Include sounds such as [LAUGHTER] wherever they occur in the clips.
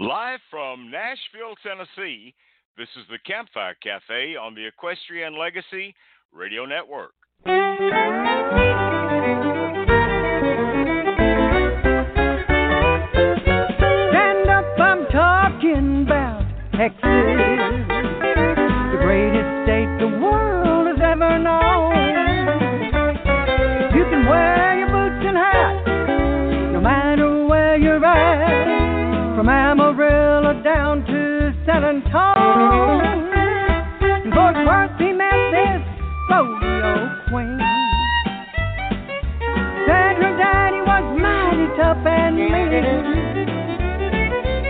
Live from Nashville, Tennessee, this is the Campfire Cafe on the Equestrian Legacy Radio Network. Stand up, I'm talking about Texas, Worth, he rodeo queen. Daddy was mighty tough and mean.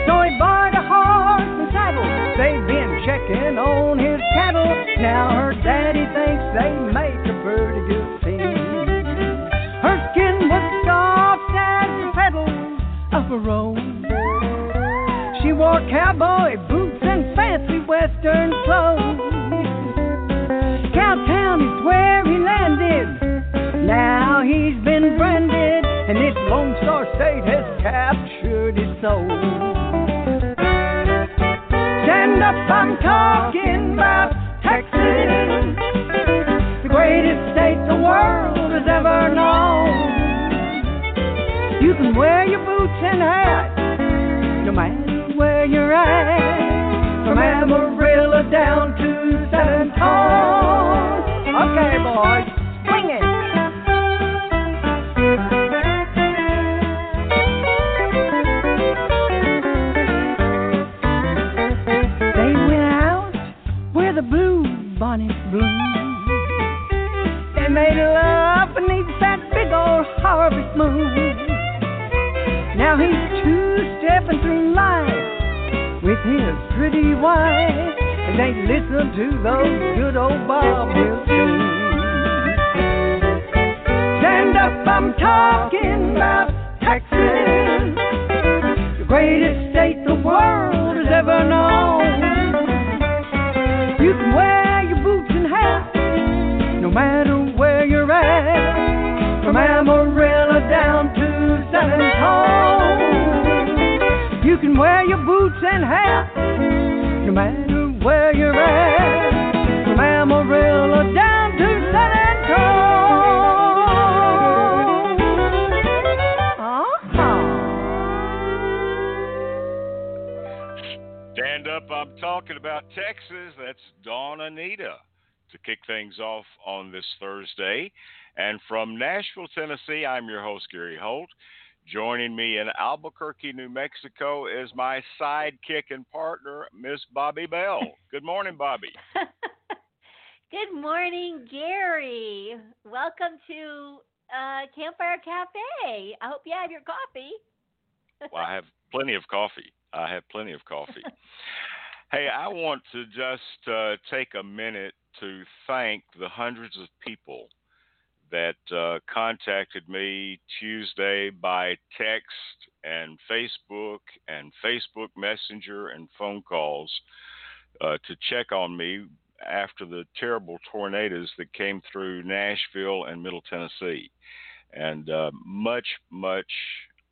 So he bought a horse and saddle. They've been checking on his cattle. Now her daddy thinks they make a pretty good team. Her skin was soft of a rose. She wore cowboy boots western clothes. Cowtown is where he landed. Now he's been branded, and this Lone Star State has captured his soul. Stand up, I'm talking about Texas, the greatest state the world has ever known. You can wear your boots and hat, no matter where you're at, Amarillo down to San Antonio. Okay, boys, swing it. They went out bloom. They made love beneath that big old harvest moon. Now he's with his pretty wife, and they listen to those good old Bob Wills. Stand up, I'm talking about Texas, the greatest state the world has ever known. You can wear your boots and hat, no matter where you're at, from Amarillo down to San Antonio. You can wear your boots and hat, no matter where you're at, from Amarillo down to San Antonio. Uh-huh. Stand up, I'm talking about Texas. That's Dawn Anita to kick things off on this Thursday. And from Nashville, Tennessee, I'm your host, Gary Holt. Joining me in Albuquerque, New Mexico is my sidekick and partner, Miss Bobbi Bell. Good morning, Bobbi. [LAUGHS] Good morning, Gary. Welcome to uh, Campfire Cafe. I hope you have your coffee. [LAUGHS] well, I have plenty of coffee. I have plenty of coffee. [LAUGHS] hey, I want to just uh, take a minute to thank the hundreds of people that uh, contacted me Tuesday by text and Facebook and Facebook Messenger and phone calls uh, to check on me after the terrible tornadoes that came through Nashville and Middle Tennessee. And uh, much, much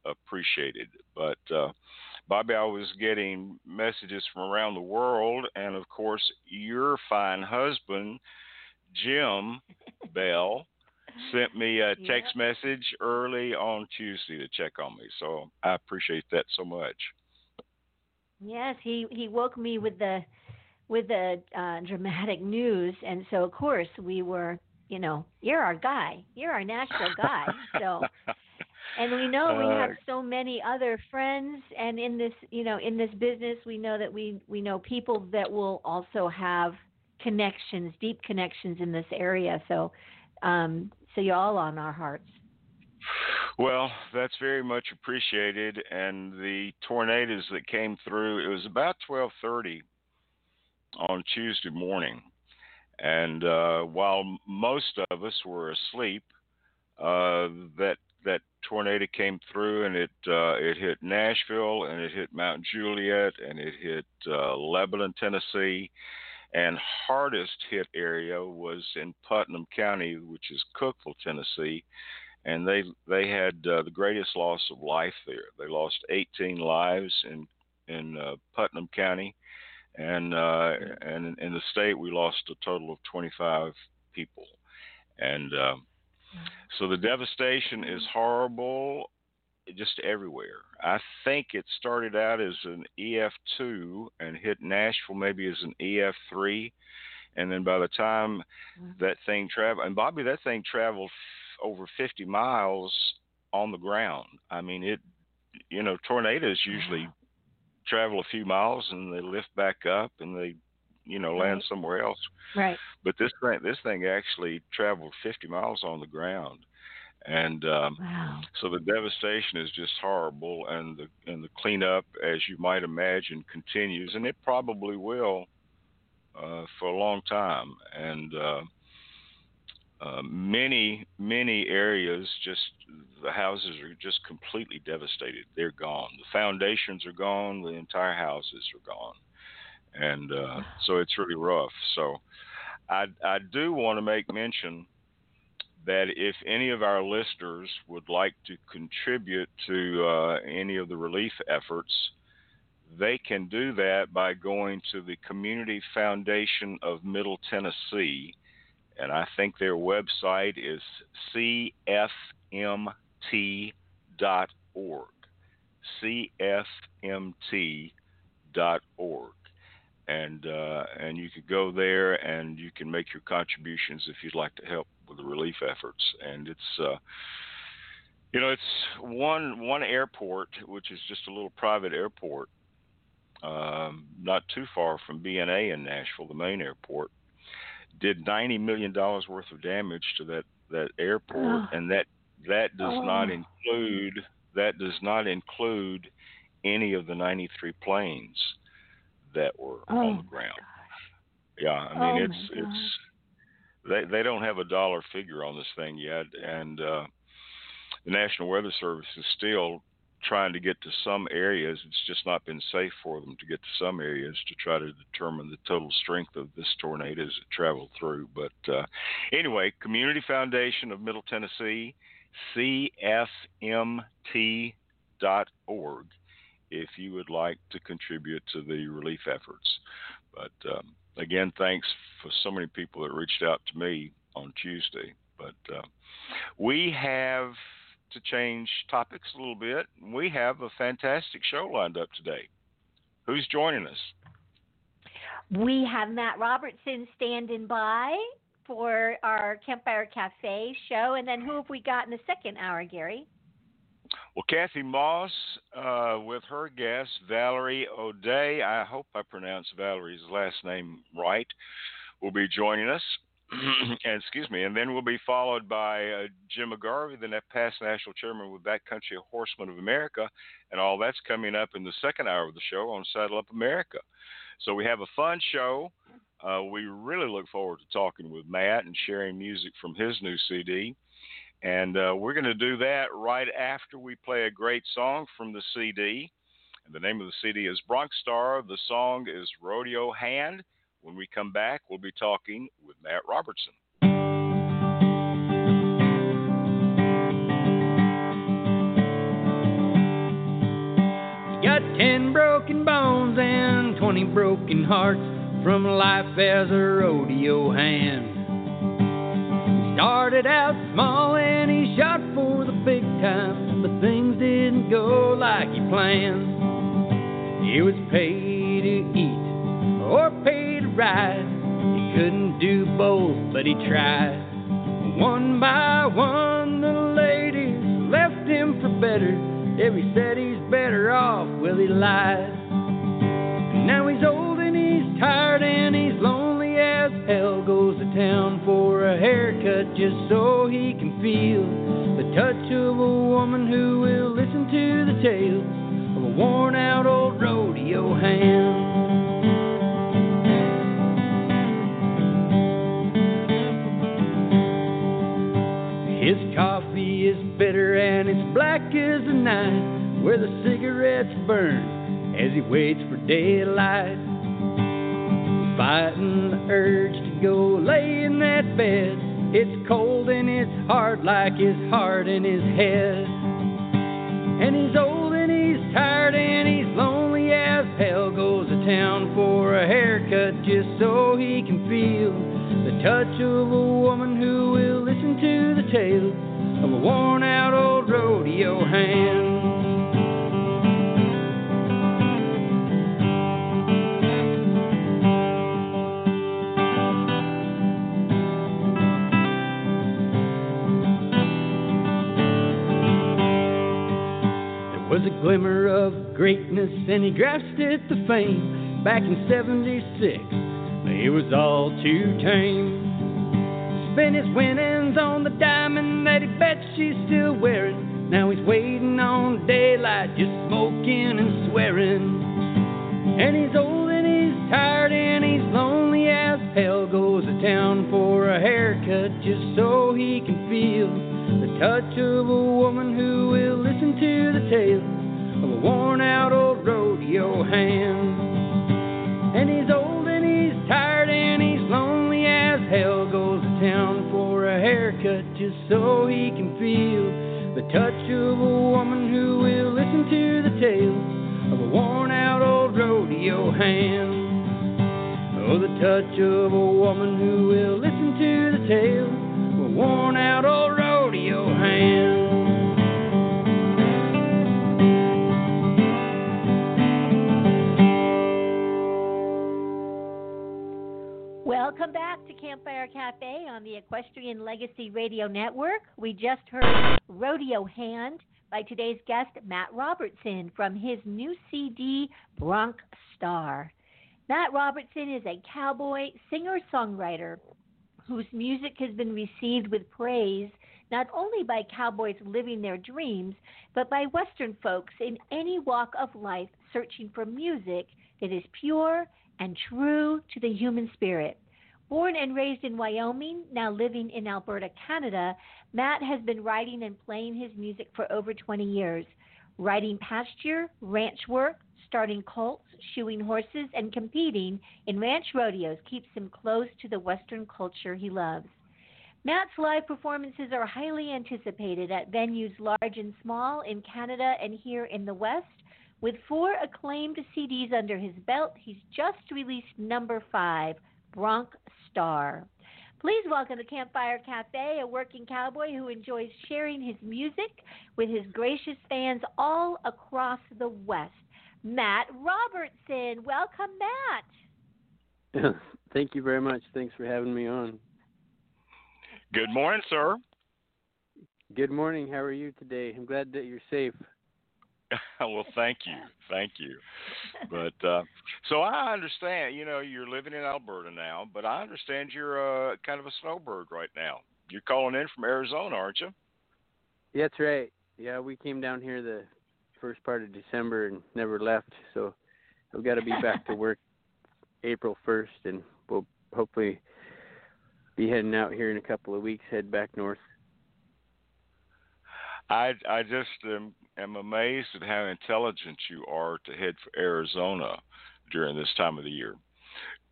appreciated. But uh, Bobbi, I was getting messages from around the world, and of course, your fine husband, Jim [LAUGHS] Bell, sent me a text Yep. message early on Tuesday to check on me. So I appreciate that so much. Yes, he he woke me with the with the uh, dramatic news, and so of course we were, you know, you're our guy, you're our Nashville guy. So, [LAUGHS] and we know we have Uh, so many other friends, and in this, you know, in this business, we know that we we know people that will also have connections, deep connections in this area. So, um, so you're all on our hearts. Well, that's very much appreciated. And the tornadoes that came through, it was about twelve thirty on Tuesday morning, and uh, while most of us were asleep, uh, that that tornado came through and it uh, it hit Nashville and it hit Mount Juliet and it hit uh, Lebanon, Tennessee, and hardest hit area was in Putnam County, which is Cookeville, Tennessee, and they they had uh, the greatest loss of life there. They lost 18 lives, in in uh, Putnam County, and uh, and in the state we lost a total of 25 people, and uh, so the devastation is horrible, just everywhere. I think it started out as an EF2 and hit Nashville maybe as an EF3, and then by the time mm-hmm. that thing traveled, and Bobbi, that thing traveled f- over 50 miles on the ground. I mean, it, you know, tornadoes usually wow. travel a few miles and they lift back up and they, you know, land somewhere else. Right. But this thing, this thing actually traveled 50 miles on the ground, and um, wow. so the devastation is just horrible, and the and the cleanup, as you might imagine, continues, and it probably will uh, for a long time, and. Uh, uh, many many areas just the houses are just completely devastated. They're gone. The foundations are gone. The entire houses are gone. And uh, so it's really rough. So i i do want to make mention that if any of our listeners would like to contribute to uh, any of the relief efforts they can do that by going to the community foundation of middle tennessee and I think their website is cfmt.org. cfmt.org. And uh, and you could go there and you can make your contributions if you'd like to help with the relief efforts. And it's uh, you know it's John Tune airport, which is just a little private airport, um, not too far from BNA in Nashville, the main airport did ninety million dollars worth of damage to that that airport, oh. and that that does oh. not include that does not include any of the ninety three planes that were oh. on the ground. Yeah, I mean oh it's it's they they don't have a dollar figure on this thing yet, and uh, the National Weather Service is still trying to get to some areas. It's just not been safe for them to get to some areas to try to determine the total strength of this tornado as it traveled through. But uh, anyway, Community Foundation of Middle Tennessee, CFMT.org, if you would like to contribute to the relief efforts. But um, again, thanks for so many people that reached out to me on Tuesday. But uh, we have to change topics a little bit. We have a fantastic show lined up today. Who's joining us? We have Matt Robertson standing by for our Campfire Cafe show. And then who have we got in the second hour, Gary? Well, Kathy Moss uh, with her guest, Valerie Odae. I hope I pronounced Valerie's last name right. Will be joining us. [CLEARS THROAT] and excuse me, and then we'll be followed by uh, Jim McGarvey, the past national chairman with Backcountry Horsemen of America, and all that's coming up in the second hour of the show on Saddle Up America. So we have a fun show. Uh, we really look forward to talking with Matt and sharing music from his new CD. And uh, we're going to do that right after we play a great song from the CD. And the name of the CD is Bronc Star. The song is Rodeo Hand. When we come back, we'll be talking with Matt Robertson. got ten broken bones and twenty broken hearts from life as a rodeo hand. He started out small and he shot for the big time, but things didn't go like he planned. He was paid to eat or paid to ride. He couldn't do both, but he tried. One by one, the ladies left him for better. Every said he's better off, well, he lied. Now he's old and he's tired and he's lonely as hell. Goes to town for a haircut just so he can feel the touch of a woman who will listen to the tales of a worn out old rodeo hand. His coffee is bitter and it's black as the night where the cigarettes burn as he waits for daylight. Fighting the urge to go lay in that bed. It's cold and it's hard like his heart and his head. And he's old and he's tired and he's lonely as hell. Goes to town for a haircut just so he can feel the touch of a woman who will listen to the tale of a worn out old rodeo hand. Was a glimmer of greatness, and he grasped it to fame back in 76. But He was all too tame. Spent his winnings on the diamond that he bet she's still wearing. Now he's waiting on daylight, just smoking and swearing. And he's old and he's tired and he's lonely as hell. Goes to town for a haircut just so he can feel the touch of a woman who will listen to the tale of a worn out old rodeo hand. And he's old and he's tired and he's lonely as hell. Goes to town for a haircut just so he can feel the touch of a woman who will listen to the tale of a worn out old rodeo hand. Oh, the touch of a woman who will listen to the tale of a worn out old rodeo hand. Welcome back to Campfire Cafe on the Equestrian Legacy Radio Network. We just heard Rodeo Hand by today's guest, Matt Robertson, from his new CD, Bronc Star. Matt Robertson is a cowboy singer songwriter whose music has been received with praise not only by cowboys living their dreams, but by Western folks in any walk of life searching for music that is pure and true to the human spirit. Born and raised in Wyoming, now living in Alberta, Canada, Matt has been writing and playing his music for over 20 years. Writing pasture, ranch work, starting colts, shoeing horses, and competing in ranch rodeos keeps him close to the Western culture he loves. Matt's live performances are highly anticipated at venues large and small in Canada and here in the West. With four acclaimed CDs under his belt, he's just released number five, Bronc Star. Please welcome to Campfire Cafe a working cowboy who enjoys sharing his music with his gracious fans all across the West. Matt Robertson. Welcome, Matt. [LAUGHS] Thank you very much. Thanks for having me on. Good morning, sir. Good morning. How are you today? I'm glad that you're safe. [LAUGHS] well, thank you, thank you. But uh, so I understand. You know, you're living in Alberta now, but I understand you're uh, kind of a snowbird right now. You're calling in from Arizona, aren't you? That's right. Yeah, we came down here the first part of December and never left. So I've got to be back to work [LAUGHS] April 1st, and we'll hopefully be heading out here in a couple of weeks. Head back north. I I just am, am amazed at how intelligent you are to head for Arizona during this time of the year,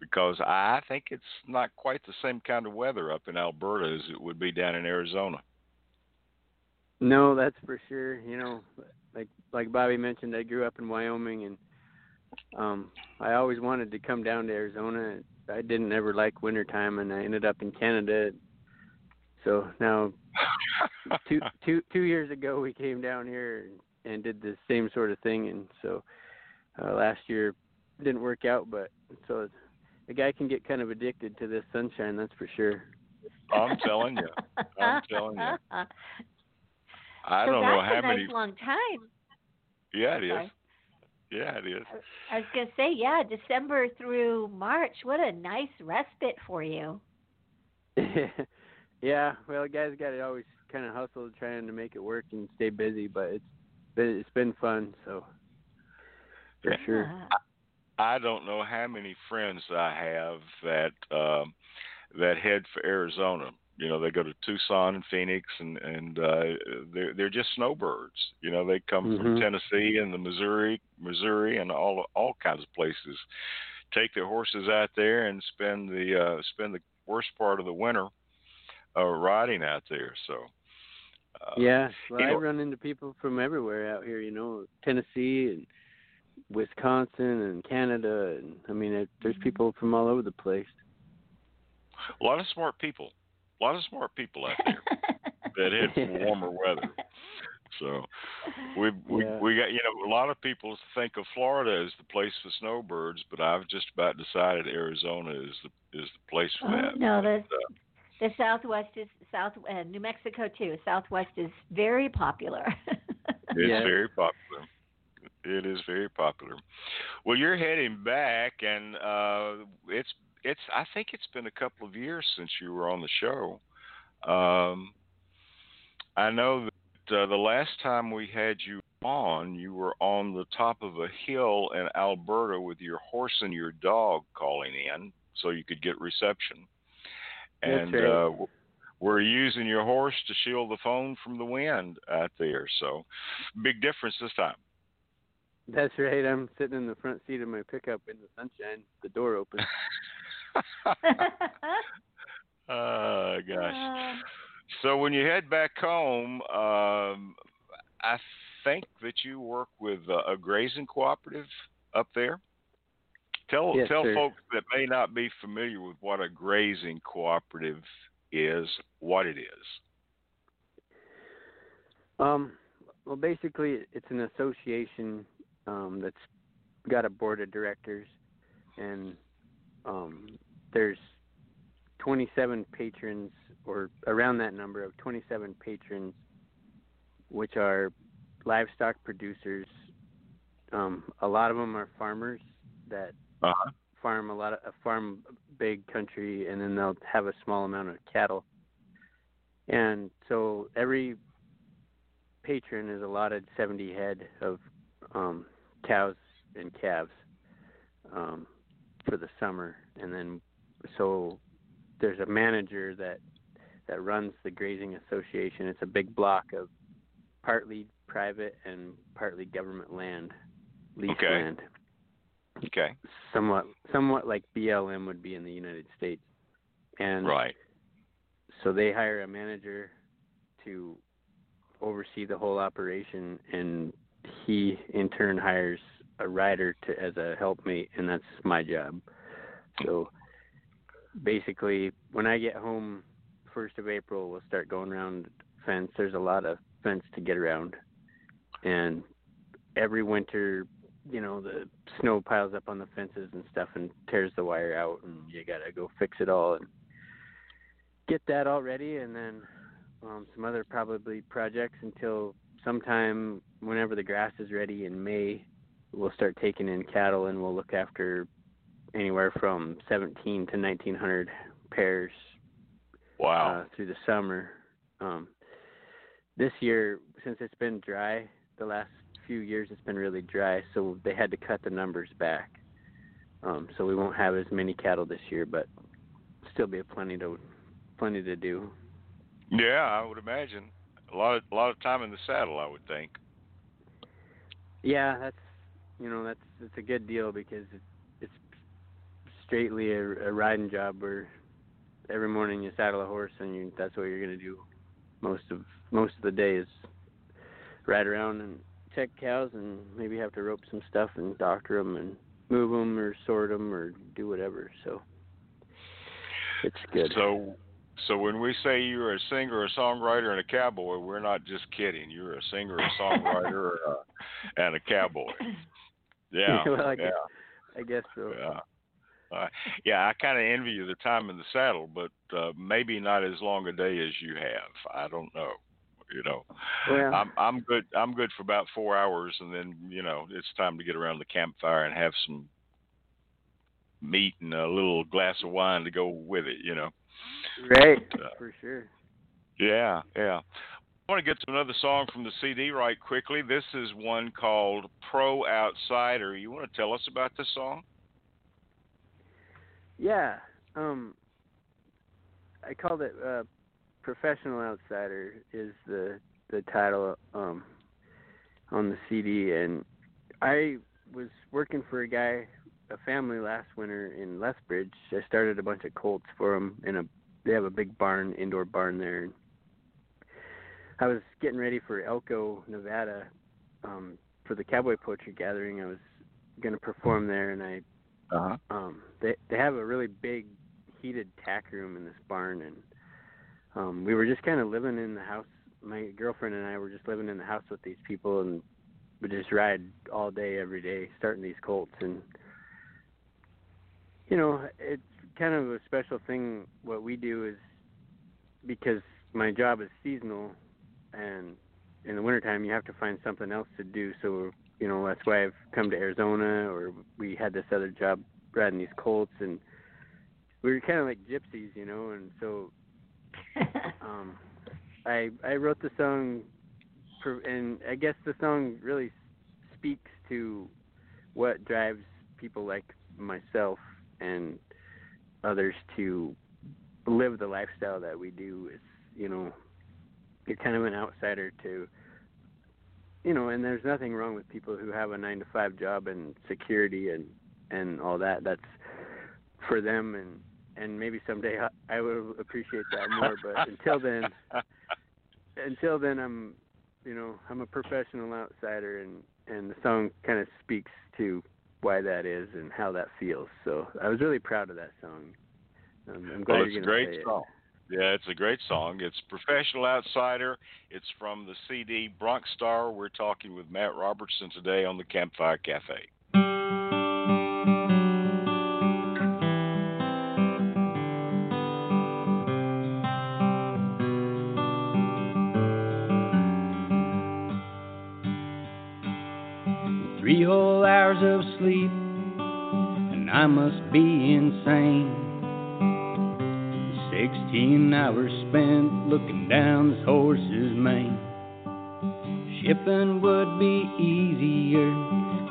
because I think it's not quite the same kind of weather up in Alberta as it would be down in Arizona. No, that's for sure. You know, like like Bobbi mentioned, I grew up in Wyoming, and um, I always wanted to come down to Arizona. I didn't ever like wintertime, and I ended up in Canada. So now, [LAUGHS] two two two years ago, we came down here and, and did the same sort of thing, and so uh, last year didn't work out. But so the guy can get kind of addicted to this sunshine, that's for sure. I'm telling you, I'm [LAUGHS] telling you. [LAUGHS] I so don't that's know how a nice many. long time. Yeah, it is. Sorry. Yeah, it is. I was gonna say, yeah, December through March. What a nice respite for you. [LAUGHS] yeah, well, guys got to always kind of hustle trying to make it work and stay busy, but it's been it's been fun, so for sure. Yeah. I don't know how many friends I have that um, that head for Arizona. You know, they go to Tucson and Phoenix, and and uh, they're they're just snowbirds. You know, they come from Mhm. Tennessee and the Missouri, Missouri, and all all kinds of places. Take their horses out there and spend the uh, spend the worst part of the winter uh, riding out there. So. Uh, Yeah, well, you I know- run into people from everywhere out here. You know, Tennessee and Wisconsin and Canada, and I mean, it, there's people from all over the place. A lot of smart people. A lot of smart people out there [LAUGHS] that hit warmer weather. So we we Yeah. we got you know a lot of people think of Florida as the place for snowbirds, but I've just about decided Arizona is the is the place for Oh, that. no, the uh, the Southwest is South uh, New Mexico too. Southwest is very popular. It's Yeah. very popular. It is very popular. Well, you're heading back, and uh, it's it's. I think it's been a couple of years since you were on the show. Um, I know that uh, the last time we had you on, you were on the top of a hill in Alberta with your horse and your dog calling in, so you could get reception. And right. uh, we're using your horse to shield the phone from the wind out there. So, big difference this time. That's right. I'm sitting in the front seat of my pickup in the sunshine, the door open. [LAUGHS] [LAUGHS] oh gosh. Uh, So when you head back home, um, I think that you work with uh, a grazing cooperative up there. Tell Yes, tell sir. folks that may not be familiar with what a grazing cooperative is, what it is. Um, well, basically, it's an association um, that's got a board of directors, and um, there's 27 patrons, or around that number of 27 patrons, which are livestock producers. Um, a lot of them are farmers that Uh-huh. farm a lot of farm big country, and then they'll have a small amount of cattle. And so every patron is allotted 70 head of um, cows and calves um, for the summer, and then so there's a manager that that runs the grazing association. It's a big block of partly private and partly government land, leased Okay. land, Okay. somewhat somewhat like BLM would be in the United States. And Right. so they hire a manager to oversee the whole operation and he in turn hires a rider to as a helpmate and that's my job so basically when i get home first of april we'll start going around fence there's a lot of fence to get around and every winter you know the snow piles up on the fences and stuff and tears the wire out and you gotta go fix it all and get that all ready and then um, some other probably projects until sometime whenever the grass is ready in May. We'll start taking in cattle and we'll look after anywhere from 17 to 1900 pairs Wow. uh, through the summer. Um, this year, since it's been dry, the last few years it's been really dry, so they had to cut the numbers back. Um, so we won't have as many cattle this year, but still be plenty to plenty to do. yeah, I would imagine. A lot of a lot of time in the saddle, I would think. Yeah, that's you know that's it's a good deal because it's straightly a, a riding job where every morning you saddle a horse and you that's what you're gonna do most of most of the day is ride around and check cows and maybe have to rope some stuff and doctor them and move them or sort them or do whatever. So it's good. So so when we say you're a singer, a songwriter, and a cowboy, we're not just kidding. You're a singer, a songwriter, [LAUGHS] uh, and a cowboy. [LAUGHS] Yeah. Well, I yeah. guess- I guess so. Yeah. Uh, yeah, I kind of envy you the time in the saddle, but uh, maybe not as long a day as you have. I don't know. You know, Well, I'm I'm good. I'm good for about four hours, and then you know it's time to get around the campfire and have some meat and a little glass of wine to go with it. You know. right, uh, for sure. Yeah, yeah. I want to get to another song from the CD right quickly. This is one called Pro Outsider. You want to tell us about this song? Yeah. Um I called it uh Professional Outsider is the the title um on the CD and I was working for a guy a family last winter in Lethbridge. I started a bunch of colts for them in a they have a big barn, indoor barn there. I was getting ready for Elko, Nevada, um, for the cowboy poetry gathering. I was going to perform there, and I Uh-huh. um they they have a really big heated tack room in this barn and um we were just kind of living in the house my girlfriend and I were just living in the house with these people and we just ride all day every day starting these colts and you know it's kind of a special thing what we do is because my job is seasonal and in the wintertime you have to find something else to do so you know that's why I've come to Arizona or we had this other job riding these colts and we were kind of like gypsies you know and so [LAUGHS] um I I wrote the song for, and I guess the song really speaks to what drives people like myself and others to live the lifestyle that we do. Is you know you're kind of an outsider to you know and there's nothing wrong with people who have a 9 to 5 job and security and and all that. That's for them and and maybe someday I, I will appreciate that more but [LAUGHS] until then until then I'm you know I'm a professional outsider and and the song kind of speaks to why that is and how that feels. So I was really proud of that song. Um, I'm glad Well, it's you're a great say it. Yeah, it's a great song. It's Professional Outsider. It's from the CD Bronc Star. We're talking with Matt Robertson today on the Campfire Cafe. Three whole hours of sleep, and I must be insane. Sixteen hours spent looking down this horse's mane. Shipping would be easier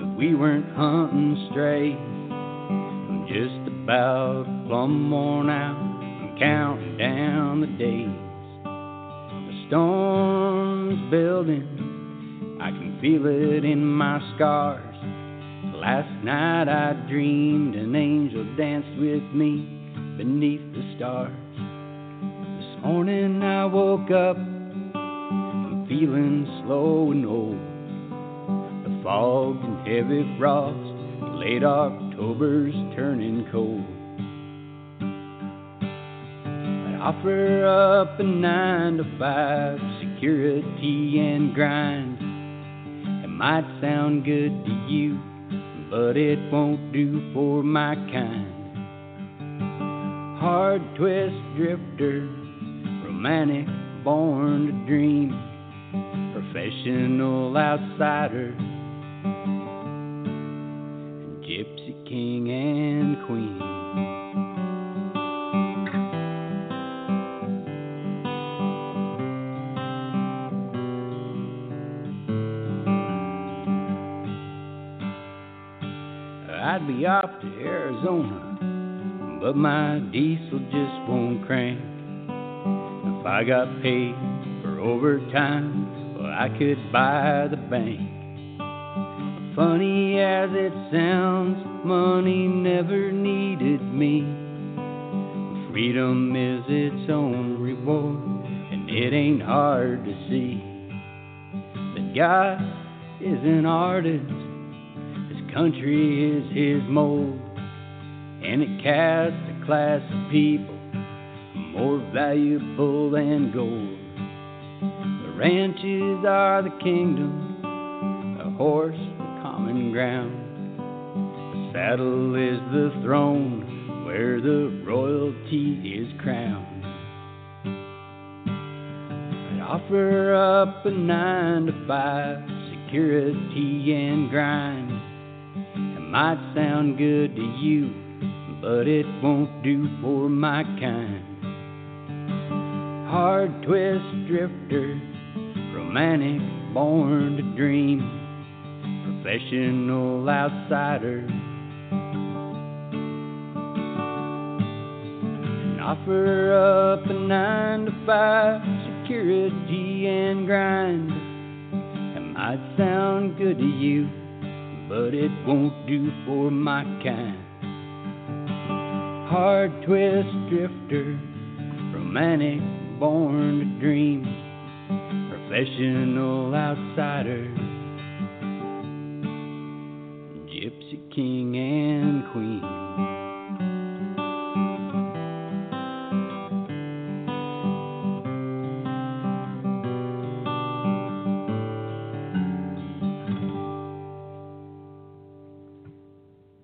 if we weren't hunting strays. I'm just about plumb worn out. I'm counting down the days. The storm's building. I can feel it in my scars. Last night I dreamed an angel danced with me beneath the stars. Morning I woke up, I'm feeling slow and old. The fog and heavy frost, late October's turning cold. I offer up a nine to five security and grind. It might sound good to you, but it won't do for my kind. Hard twist drifter, romantic, born to dream, professional outsider, gypsy king and queen. I'd be off to Arizona, but my diesel just won't crank. If I got paid for overtime, well, I could buy the bank. Funny as it sounds, money never needed me. Freedom is its own reward, and it ain't hard to see. But God is an artist his country is his mold, and it casts a class of people more valuable than gold. The ranches are the kingdom, the horse the common ground, the saddle is the throne where the royalty is crowned. I'd offer up a nine to five security and grind It might sound good to you, but it won't do for my kind. Hard twist drifter, romantic, born to dream, professional outsider. And offer up a nine to five security and grind. It might sound good to you but it won't do for my kind. Hard twist drifter, romantic, born to dream, professional outsider, gypsy king and queen.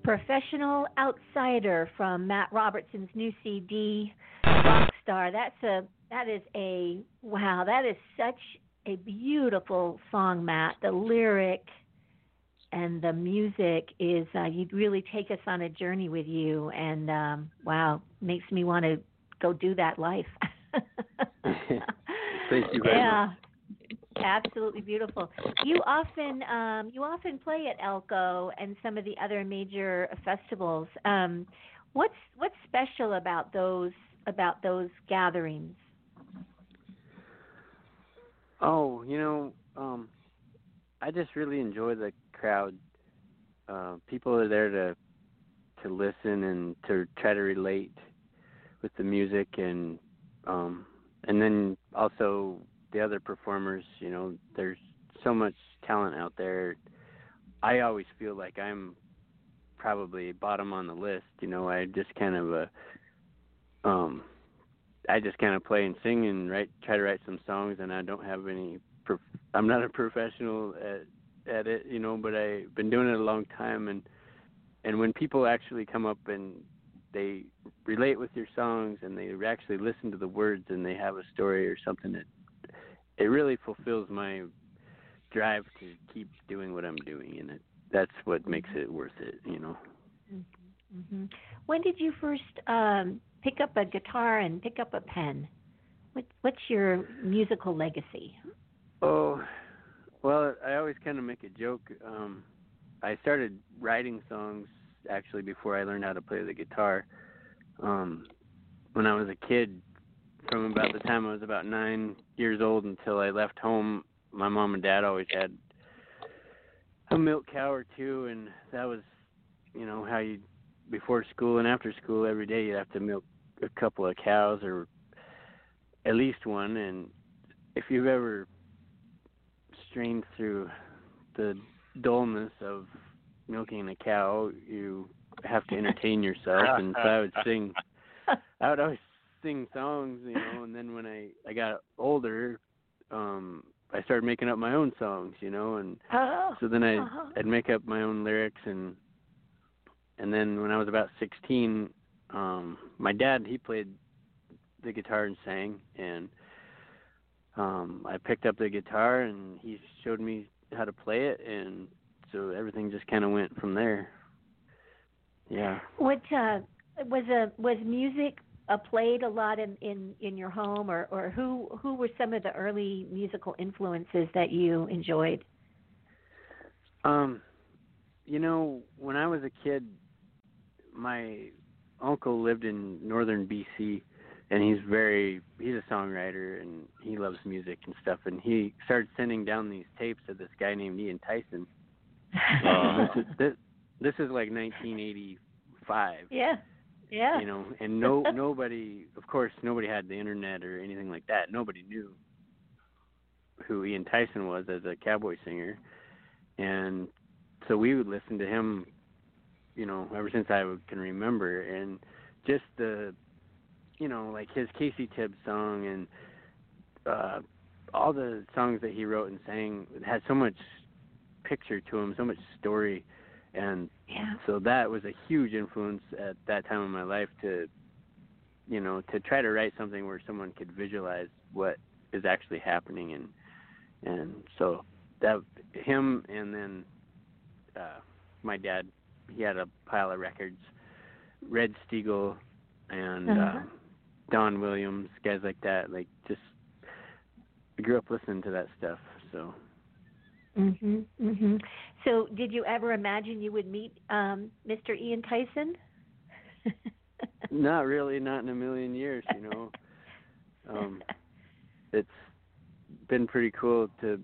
Professional Outsider from Matt Robertson's new CD, Bronc Star. That's a that is a wow. That is such a beautiful song, Matt. The lyric and the music is uh, you'd really take us on a journey with you, and um, wow, makes me want to go do that life. [LAUGHS] Thank you very yeah. much. Absolutely beautiful. You often um, you often play at Elko and some of the other major festivals. Um, what's what's special about those about those gatherings? Oh, you know, um, I just really enjoy the crowd. Uh, people are there to to listen and to try to relate with the music and um and then also the other performers, you know, there's so much talent out there. I always feel like I'm probably bottom on the list, you know, I just kind of uh um I just kind of play and sing and write try to write some songs and I don't have any prof- I'm not a professional at at it, you know, but I've been doing it a long time and and when people actually come up and they relate with your songs and they actually listen to the words and they have a story or something that it really fulfills my drive to keep doing what I'm doing and it that's what makes it worth it, you know. hmm When did you first um, pick up a guitar and pick up a pen? What, what's your musical legacy? Oh, well, I always kind of make a joke. Um, I started writing songs actually before I learned how to play the guitar. Um, when I was a kid, from about the time I was about nine years old until I left home, my mom and dad always had a milk cow or two, and that was, you know, how you before school and after school every day you'd have to milk a couple of cows or at least one. And if you've ever strained through the dullness of milking a cow, you have to entertain yourself. And so I would sing, I would always sing songs, you know. And then when I I got older, um, I started making up my own songs, you know. And Oh, so then I uh-huh. I'd make up my own lyrics and and then when I was about 16, um, my dad he played the guitar and sang and um I picked up the guitar and he showed me how to play it and so everything just kind of went from there. Yeah. What uh, was a was music uh, played a lot in, in, in your home, or, or who who were some of the early musical influences that you enjoyed? Um you know, when I was a kid my uncle lived in northern BC and he's very he's a songwriter and he loves music and stuff and he started sending down these tapes of this guy named Ian Tyson. Uh, this, is, this, this is like 1985. Yeah, yeah. You know, and no [LAUGHS] nobody, of course, nobody had the internet or anything like that. Nobody knew who Ian Tyson was as a cowboy singer, and so we would listen to him, you know, ever since I can remember, and just the, you know, like his Casey Tibbs song and uh all the songs that he wrote and sang had so much picture to him, so much story, and yeah. so that was a huge influence at that time in my life to you know to try to write something where someone could visualize what is actually happening. And and so that him and then uh my dad he had a pile of records red Steagall and Uh-huh. uh don williams guys like that like just i grew up listening to that stuff so Mhm. Mhm. So, did you ever imagine you would meet um, Mr. Ian Tyson? Not really, not in a million years, you know. Um it's been pretty cool to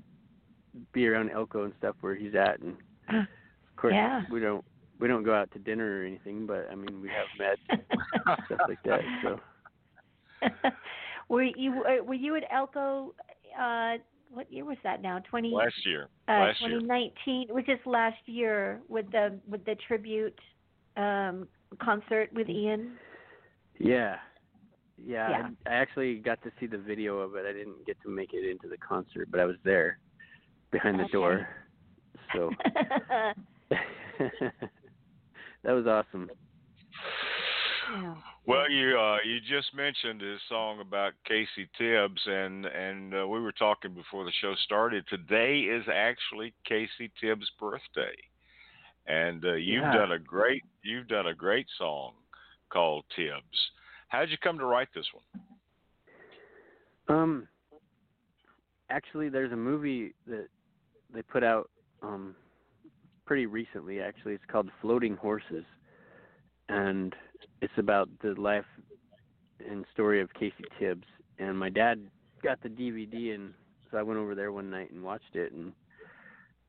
be around Elko and stuff where he's at and of course Yeah. we don't we don't go out to dinner or anything, but I mean we have met [LAUGHS] stuff like that. So [LAUGHS] were you uh, were you at Elko? Uh, what year was that now? Twenty last year. uh, Last year. 2019, which is last year with the with the tribute um, concert with Ian. Yeah. Yeah, Yeah. I, I actually got to see the video of it. I didn't get to make it into the concert, but I was there behind the Okay. door. So [LAUGHS] that was awesome. yeah. Well, you uh, you just mentioned his song about Casey Tibbs, and and uh, we were talking before the show started. Today is actually Casey Tibbs' birthday, and uh, you've Yeah. done a great you've done a great song called Tibbs. How did you come to write this one? Um, actually, there's a movie that they put out um pretty recently. Actually, it's called Floating Horses, and it's about the life and story of Casey Tibbs. And my dad got the DVD, and so I went over there one night and watched it. And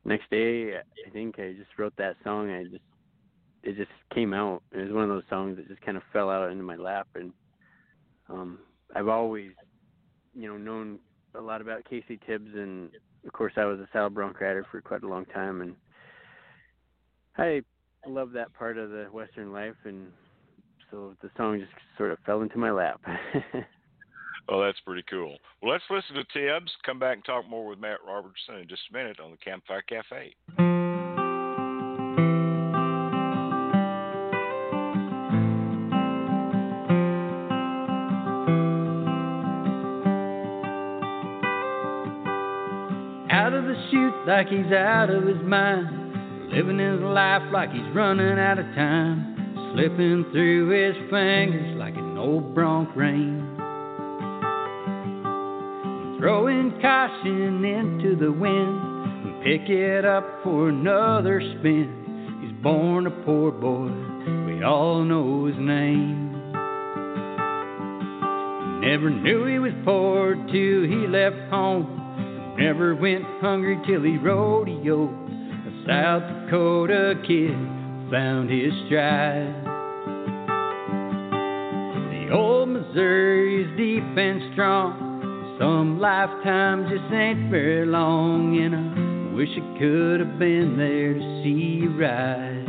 next day, I think I just wrote that song. I just it just came out. It was one of those songs that just kind of fell out into my lap, and um, I've always you know, known a lot about Casey Tibbs, and of course, I was a saddle bronc rider for quite a long time, and I love that part of the Western life, and so the song just sort of fell into my lap. [LAUGHS] Oh, that's pretty cool. Well, let's listen to Tibbs. Come back and talk more with Matt Robertson in just a minute on the Campfire Cafe. Out of the chute like he's out of his mind. Living his life like he's running out of time. Slipping through his fingers like an old bronc rein. Throwing caution into the wind and pick it up for another spin. He's born a poor boy, we all know his name. Never knew he was poor till he left home. Never went hungry till he rodeoed. South Dakota kid found his stride. The old Missouri's deep and strong. Some lifetimes just ain't very long, and I wish I could have been there to see you ride.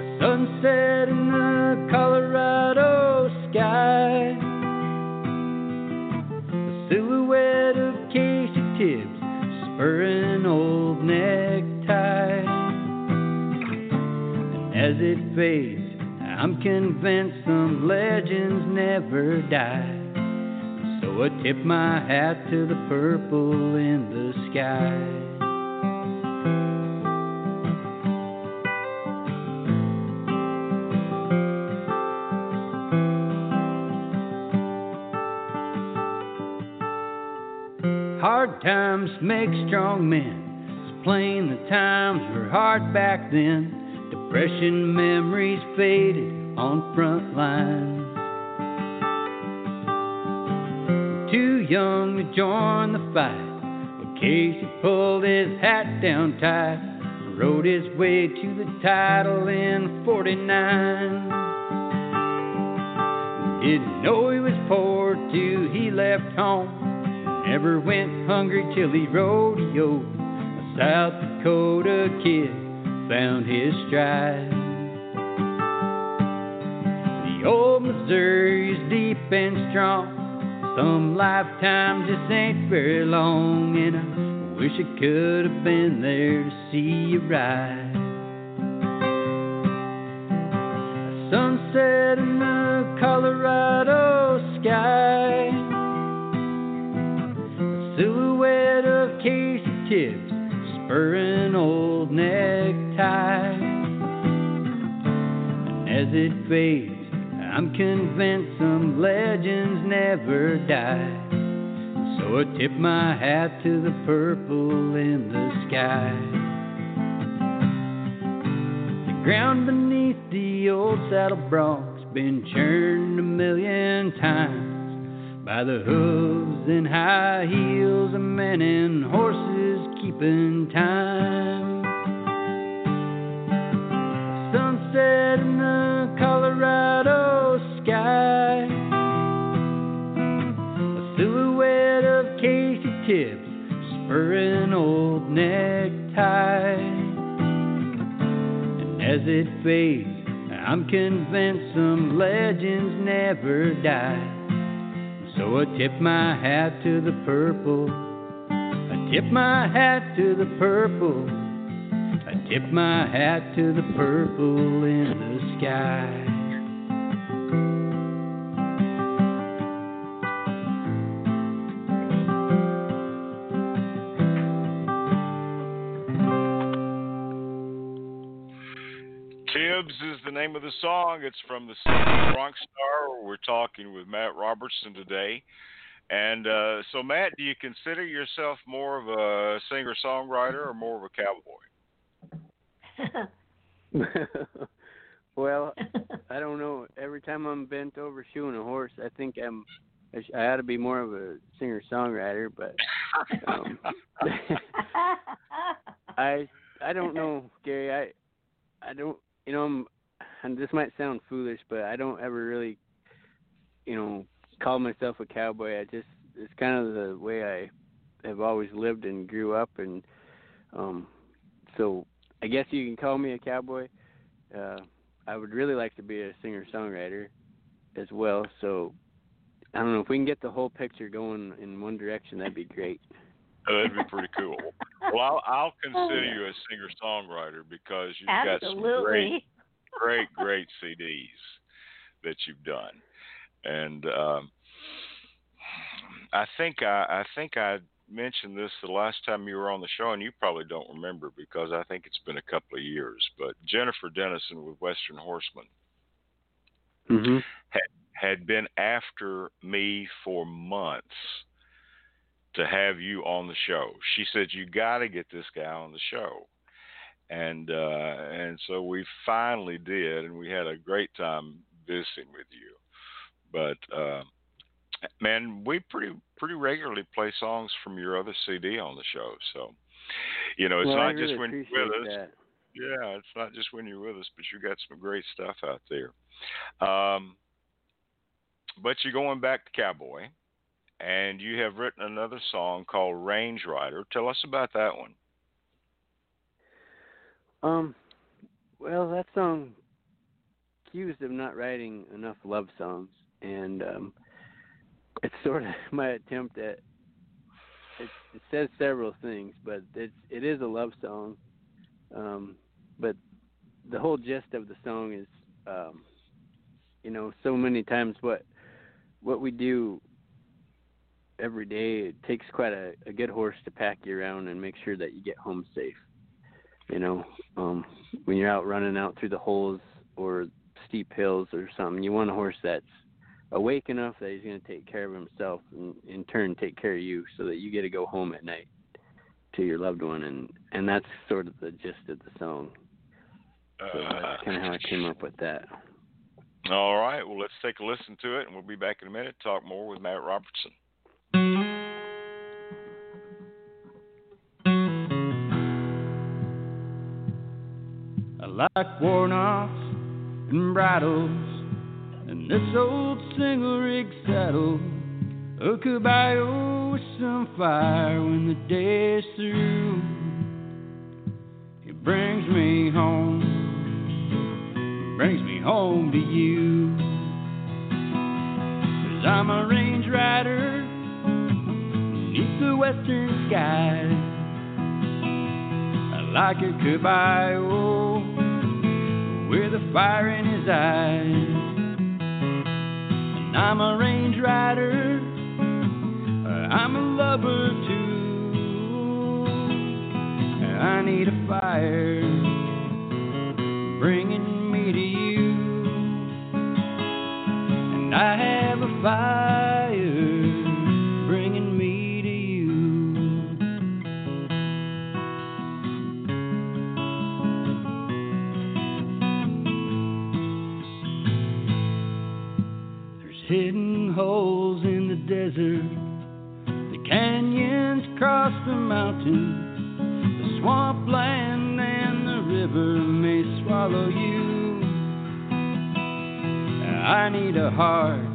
A sunset in I'm convinced some legends never die. So I tip my hat to the purple in the sky. Hard times make strong men. It's plain the times were hard back then. Depression memories faded on front lines. Too young to join the fight. But Casey pulled his hat down tight. Rode his way to the title in 49. Didn't know he was poor till he left home. Never went hungry till he rodeoed. A South Dakota kid found his stride. The old Missouri's deep and strong. Some lifetimes just ain't very long, and I wish I could have been there to see you ride. A sunset as it fades, I'm convinced some legends never die. So I tip my hat to the purple in the sky. The ground beneath the old saddle bronc's been churned a million times by the hooves and high heels of men and horses keeping time. Sunset in the Colorado sky. A silhouette of Casey Tibbs spurring old necktie. And as it fades, I'm convinced some legends never die. So I tip my hat to the purple. I tip my hat to the purple. I tip my hat to the purple in the sky. Tibbs is the name of the song. It's from the Bronc Star. We're talking with Matt Robertson today. And uh, so, Matt, do you consider yourself more of a singer songwriter or more of a cowboy? [LAUGHS] well, [LAUGHS] I don't know. Every time I'm bent over shoeing a horse, I think I'm. I, sh- I ought to be more of a singer songwriter, but um, [LAUGHS] I I don't know, Gary. I I don't you know I'm, and this might sound foolish, but I don't ever really you know call myself a cowboy. I just it's kind of the way I have always lived and grew up, and um so I guess you can call me a cowboy. Uh, I would really like to be a singer songwriter as well. So I don't know if we can get the whole picture going in one direction. That'd be great. Oh, that'd be pretty cool. Well, I'll, I'll consider you a singer songwriter because you've got some great, great, great CDs that you've done, and um, I think I, I think I mentioned this the last time you were on the show, and you probably don't remember because I think it's been a couple of years. But Jennifer Dennison with Western Horseman Mm-hmm. had been after me for months to have you on the show. She said you got to get this guy on the show. And uh and so we finally did and we had a great time visiting with you. But uh man, we pretty pretty regularly play songs from your other CD on the show. So you know, it's well, not really just when you're with us. that. Yeah, it's not just when you're with us, but you got some great stuff out there. Um, but you're going back to Cowboy, and you have written another song called Range Rider. Tell us about that one. Um, well, that song accused of not writing enough love songs, and um, it's sort of my attempt at. It, it says several things, but it's it is a love song, um, but the whole gist of the song is, um, you know, so many times what what we do every day it takes quite a, a good horse to pack you around and make sure that you get home safe you know um when you're out running out through the holes or steep hills or something you want a horse that's awake enough that he's going to take care of himself and in turn take care of you so that you get to go home at night to your loved one and and that's sort of the gist of the song so Uh, that's kind of how i came up with that all right. Well, let's take a listen to it, and we'll be back in a minute to talk more with Matt Robertson. I like worn offs and bridles and this old single rig saddle. A caballo with some fire when the day is through. It brings me home, brings me home to you. Cause I'm a range rider beneath the western. I like a caballo with a fire in his eyes. I'm a range rider, uh, I'm a lover too. Uh, I need a fire bringing me to you. And I have a fire the. Swampland and the river may swallow you. I need a heart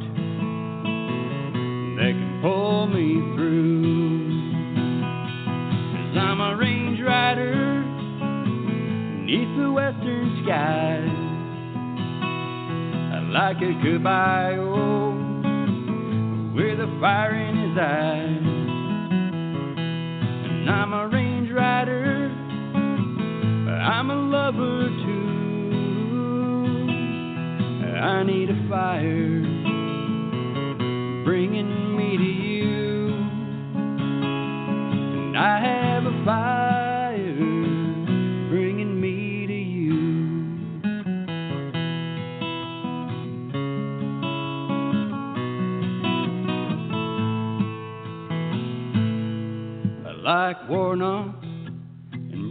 that can pull me through. Cause I'm a range rider neath the western skies I like a caballo oh, with a fire in his eyes. I'm a range rider, but I'm a lover too. I need a fire bringing me to you, and I have a fire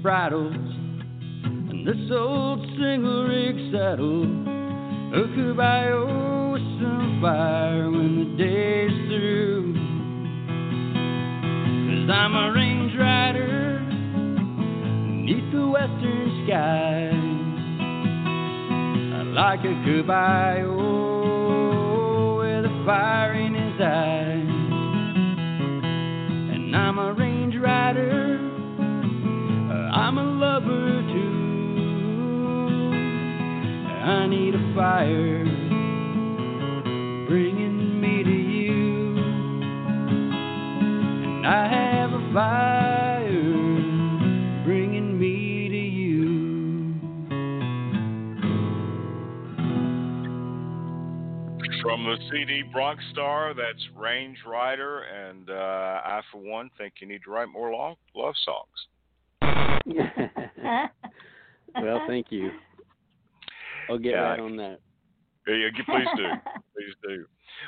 bridles and this old single rig saddle. A caballo with some fire when the day's through. Cause I'm a range rider neath the western skies. I like a caballo with a fire in his eyes. I need a fire bringing me to you. And I have a fire bringing me to you. From the CD Bronc Star, that's Range Rider, and uh, I, for one, think you need to write more long, love songs. [LAUGHS] well, thank you. I'll get Yeah. right on that. Yeah, please do. [LAUGHS] Please do.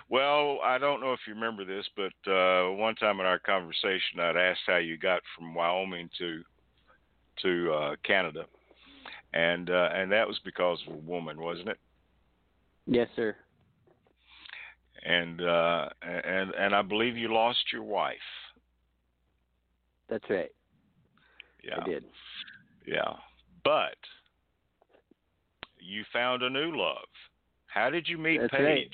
Well, I don't know if you remember this, but uh, one time in our conversation, I'd asked how you got from Wyoming to to uh, Canada, and uh, and that was because of a woman, wasn't it? Yes, sir. And uh, and and I believe you lost your wife. That's right. Yeah, I did. yeah. But you found a new love. How did you meet That's right.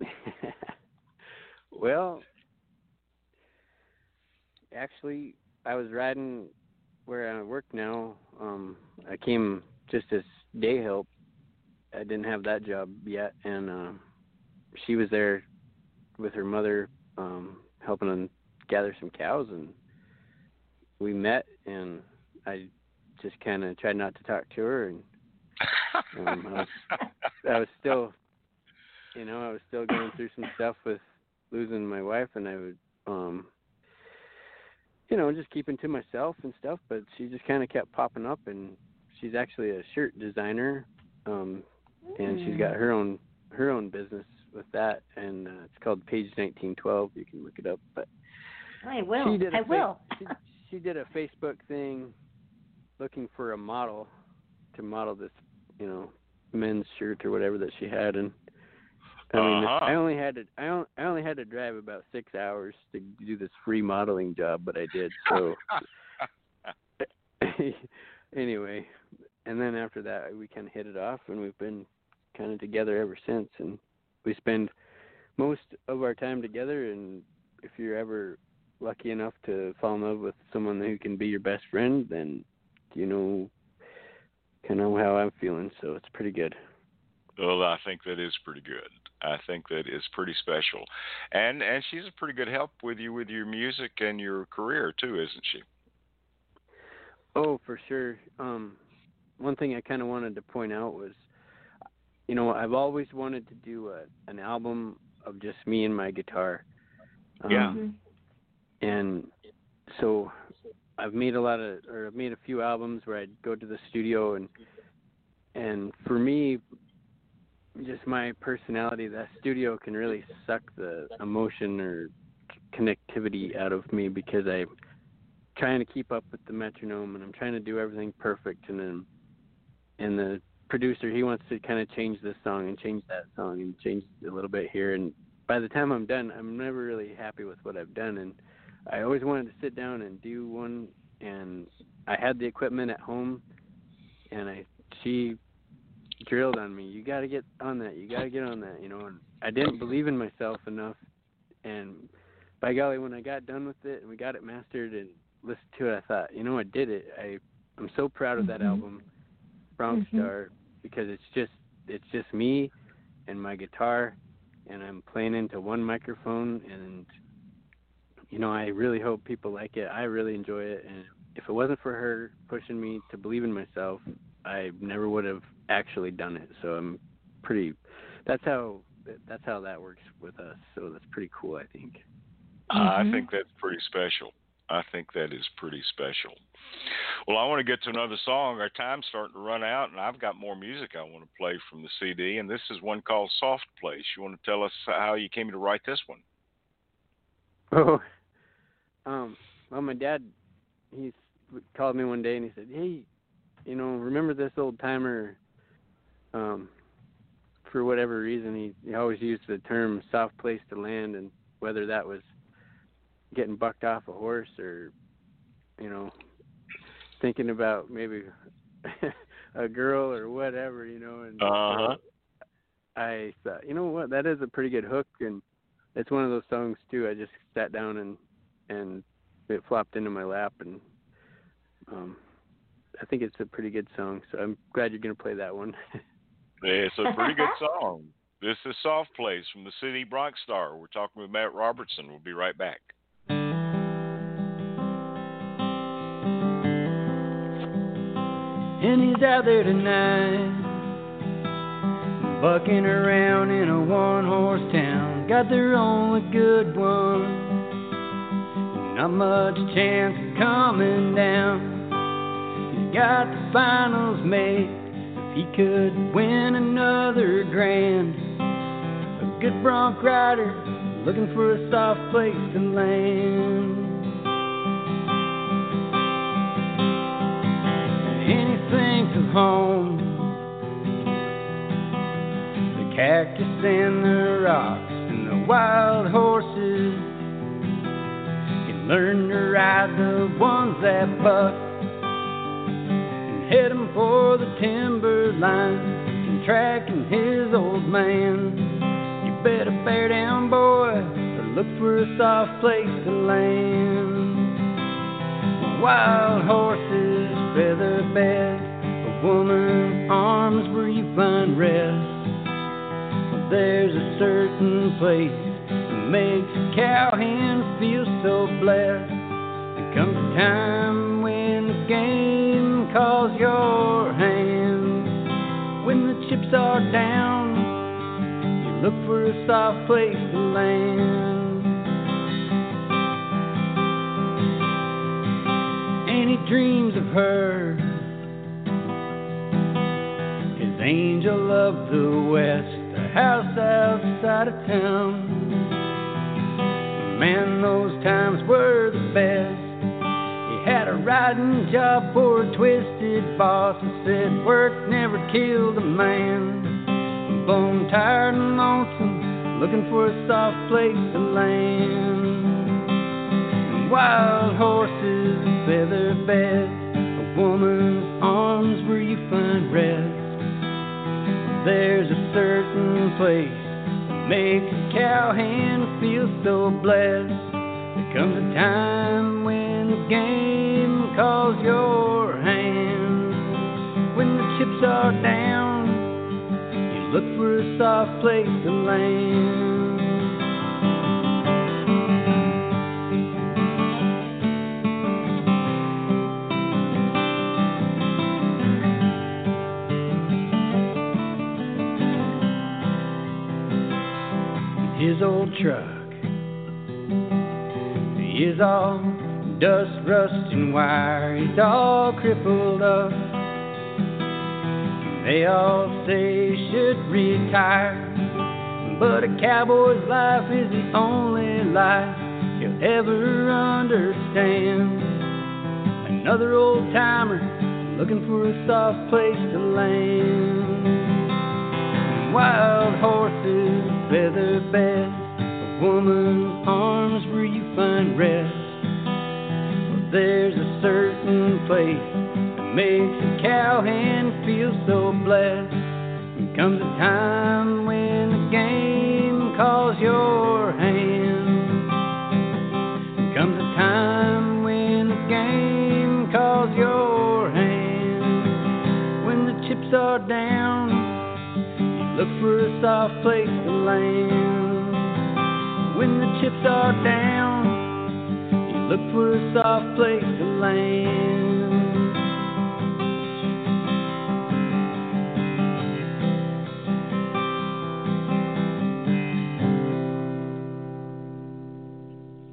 Paige? [LAUGHS] well, actually, I was riding where I work now. Um, I came just as day help. I didn't have that job yet, and uh, she was there with her mother, um, helping them gather some cows, and we met. And I just kind of tried not to talk to her, and Um, I was- I was still, you know, I was still going through some stuff with losing my wife, and I would, um, you know, just keeping to myself and stuff. But she just kind of kept popping up, and she's actually a shirt designer, um, and she's got her own her own business with that, and uh, it's called Paige 1912. You can look it up, but I will. she did I fa- will. she, she did a Facebook thing looking for a model to model this, you know, men's shirt or whatever that she had, and I mean, Uh-huh. I only had to I only, I only had to drive about six hours to do this free modeling job, but I did. So [LAUGHS] [LAUGHS] anyway, and then after that, we kind of hit it off, and we've been kind of together ever since, and we spend most of our time together. And if you're ever lucky enough to fall in love with someone who can be your best friend, then you know kind of how I'm feeling. So it's pretty good. Well, I think that is pretty good. I think that is pretty special, and and she's a pretty good help with you with your music and your career too, isn't she? Oh, for sure. Um, one thing I kind of wanted to point out was, you know, I've always wanted to do a, an album of just me and my guitar. Um, Yeah. And so I've made a lot of, or I've made a few albums where I'd go to the studio and, and for me, just my personality, that studio can really suck the emotion or connectivity out of me because I'm trying to keep up with the metronome and I'm trying to do everything perfect and then and the producer he wants to kind of change this song and change that song and change a little bit here and by the time I'm done I'm never really happy with what I've done and I always wanted to sit down and do one and I had the equipment at home and I she drilled on me you got to get on that you got to get on that you know and I didn't believe in myself enough and by golly when I got done with it and we got it mastered and listened to it I thought you know I did it I I'm so proud of that Mhm. album Bronc Mhm. Star because it's just it's just me and my guitar and I'm playing into one microphone and you know, I really hope people like it. I really enjoy it and if it wasn't for her pushing me to believe in myself, I never would have actually done it. So I'm pretty that's how that's how that works with us. So that's pretty cool, I think. I Mhm. think that's pretty special. I think that is pretty special. Well, I want to get to another song. Our time's starting to run out, and I've got more music I want to play from the CD, and this is one called Soft Place. You want to tell us how you came to write this one? Oh, um, well, my dad, he called me one day and he said, "Hey, you know, remember this old timer?" Um, for whatever reason, he, he always used the term "soft place to land," and whether that was getting bucked off a horse or, you know, thinking about maybe [LAUGHS] a girl or whatever, you know, and Uh-huh. I thought, you know what, that is a pretty good hook, and it's one of those songs too. I just sat down and and it flopped into my lap, and um, I think it's a pretty good song. So I'm glad you're gonna play that one. [LAUGHS] It's a pretty good [LAUGHS] song. This is Soft Place from the city Bronc Star. We're talking with Matt Robertson. We'll be right back. and he's out there tonight, bucking around in a one horse town. Got their only good one, not much chance of coming down. He's got the finals made if he could win another grand. A good bronc rider looking for a soft place to land. and he thinks of home. The cactus and the rocks and the wild horses. He learned to ride the ones that buck and head 'em for the timber line and tracking his old man. You better bear down, boy, or look for a soft place to land wild horses, feather bed, a woman's arms where you find rest. There's a certain place makes a cowhand feel so blessed. There comes a time when the game calls your hand. When the chips are down, you look for a soft place to land. and he dreams of her. His angel of the west, a house outside of town. Man, those times were the best. He had a riding job for a twisted boss and said work never killed a man. Bone tired and lonesome, looking for a soft place to land wild horses, feather bed, a woman's arms where you find rest. There's a certain place makes a cowhand feel so blessed. There comes a time when the game calls your hand. When the chips are down, you look for a soft place to land. His old truck. Is all dust, rust, and wire. He's all crippled up. They all say he should retire. But a cowboy's life is the only life he'll ever understand. Another old timer looking for a soft place to land. Wild horses, feather bed, a woman's arms where you find rest. Well, there's a certain place that makes a cowhand feel so blessed. There comes a time when the game calls your hand. Comes a time when the game calls your hand. When the chips are down, for a soft place to land. When the chips are down, you look for a soft place to land.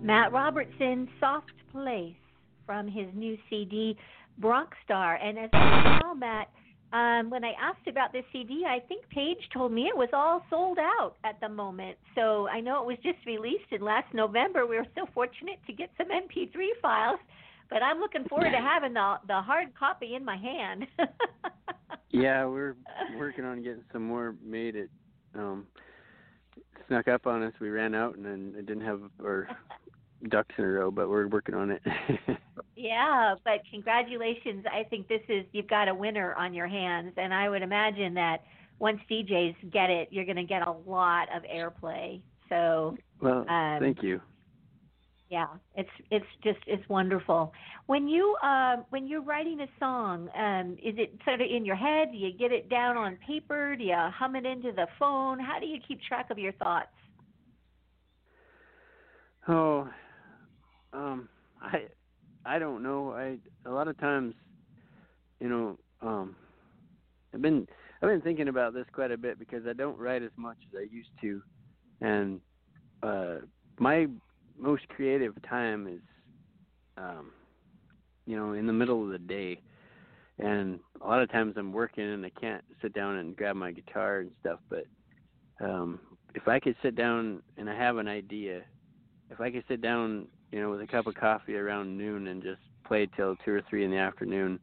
Matt Robertson, Soft Place, from his new CD, Bronc Star. And as I recall, Matt, um, when I asked about this CD, I think Paige told me it was all sold out at the moment. So I know it was just released in last November. We were so fortunate to get some MP3 files, but I'm looking forward to having the the hard copy in my hand. [LAUGHS] Yeah, we're working on getting some more made. It um snuck up on us. We ran out and then it didn't have our ducks in a row, but we're working on it. [LAUGHS] Yeah, but congratulations. I think this is you've got a winner on your hands and I would imagine that once DJs get it, you're going to get a lot of airplay. So, well, Um, thank you. yeah, it's it's just it's wonderful. When you uh, when you're writing a song, um is it sort of in your head? Do you get it down on paper? Do you hum it into the phone? How do you keep track of your thoughts? Oh, um, I I don't know. I a lot of times, you know, um, I've been I've been thinking about this quite a bit because I don't write as much as I used to, and uh, my most creative time is, um, you know, in the middle of the day, and a lot of times I'm working and I can't sit down and grab my guitar and stuff. But um, if I could sit down and I have an idea if I could sit down, you know, with a cup of coffee around noon and just play till two or three in the afternoon,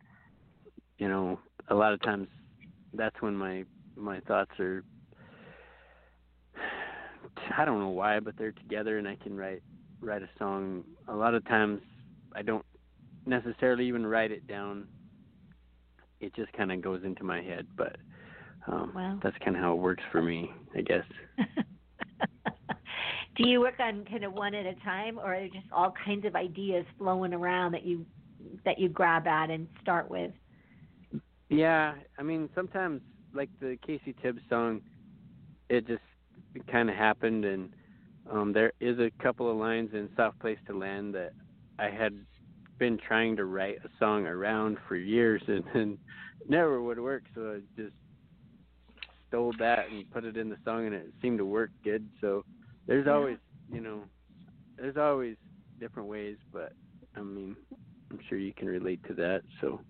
you know, a lot of times that's when my my thoughts are [SIGHS] I don't know why, but they're together and I can write write a song. A lot of times I don't necessarily even write it down. It just kind of goes into my head, but um Wow. that's kind of how it works for me, I guess. [LAUGHS] Do you work on kind of one at a time, or are there just all kinds of ideas flowing around that you that you grab at and start with? Yeah, I mean sometimes like the Casey Tibbs song, it just kind of happened, and um, there is a couple of lines in "Soft Place to Land" that I had been trying to write a song around for years, [LAUGHS] and, and never would work. So I just stole that and put it in the song, and it seemed to work good. So there's Yeah. always, you know, there's always different ways, but I mean, I'm sure you can relate to that. So.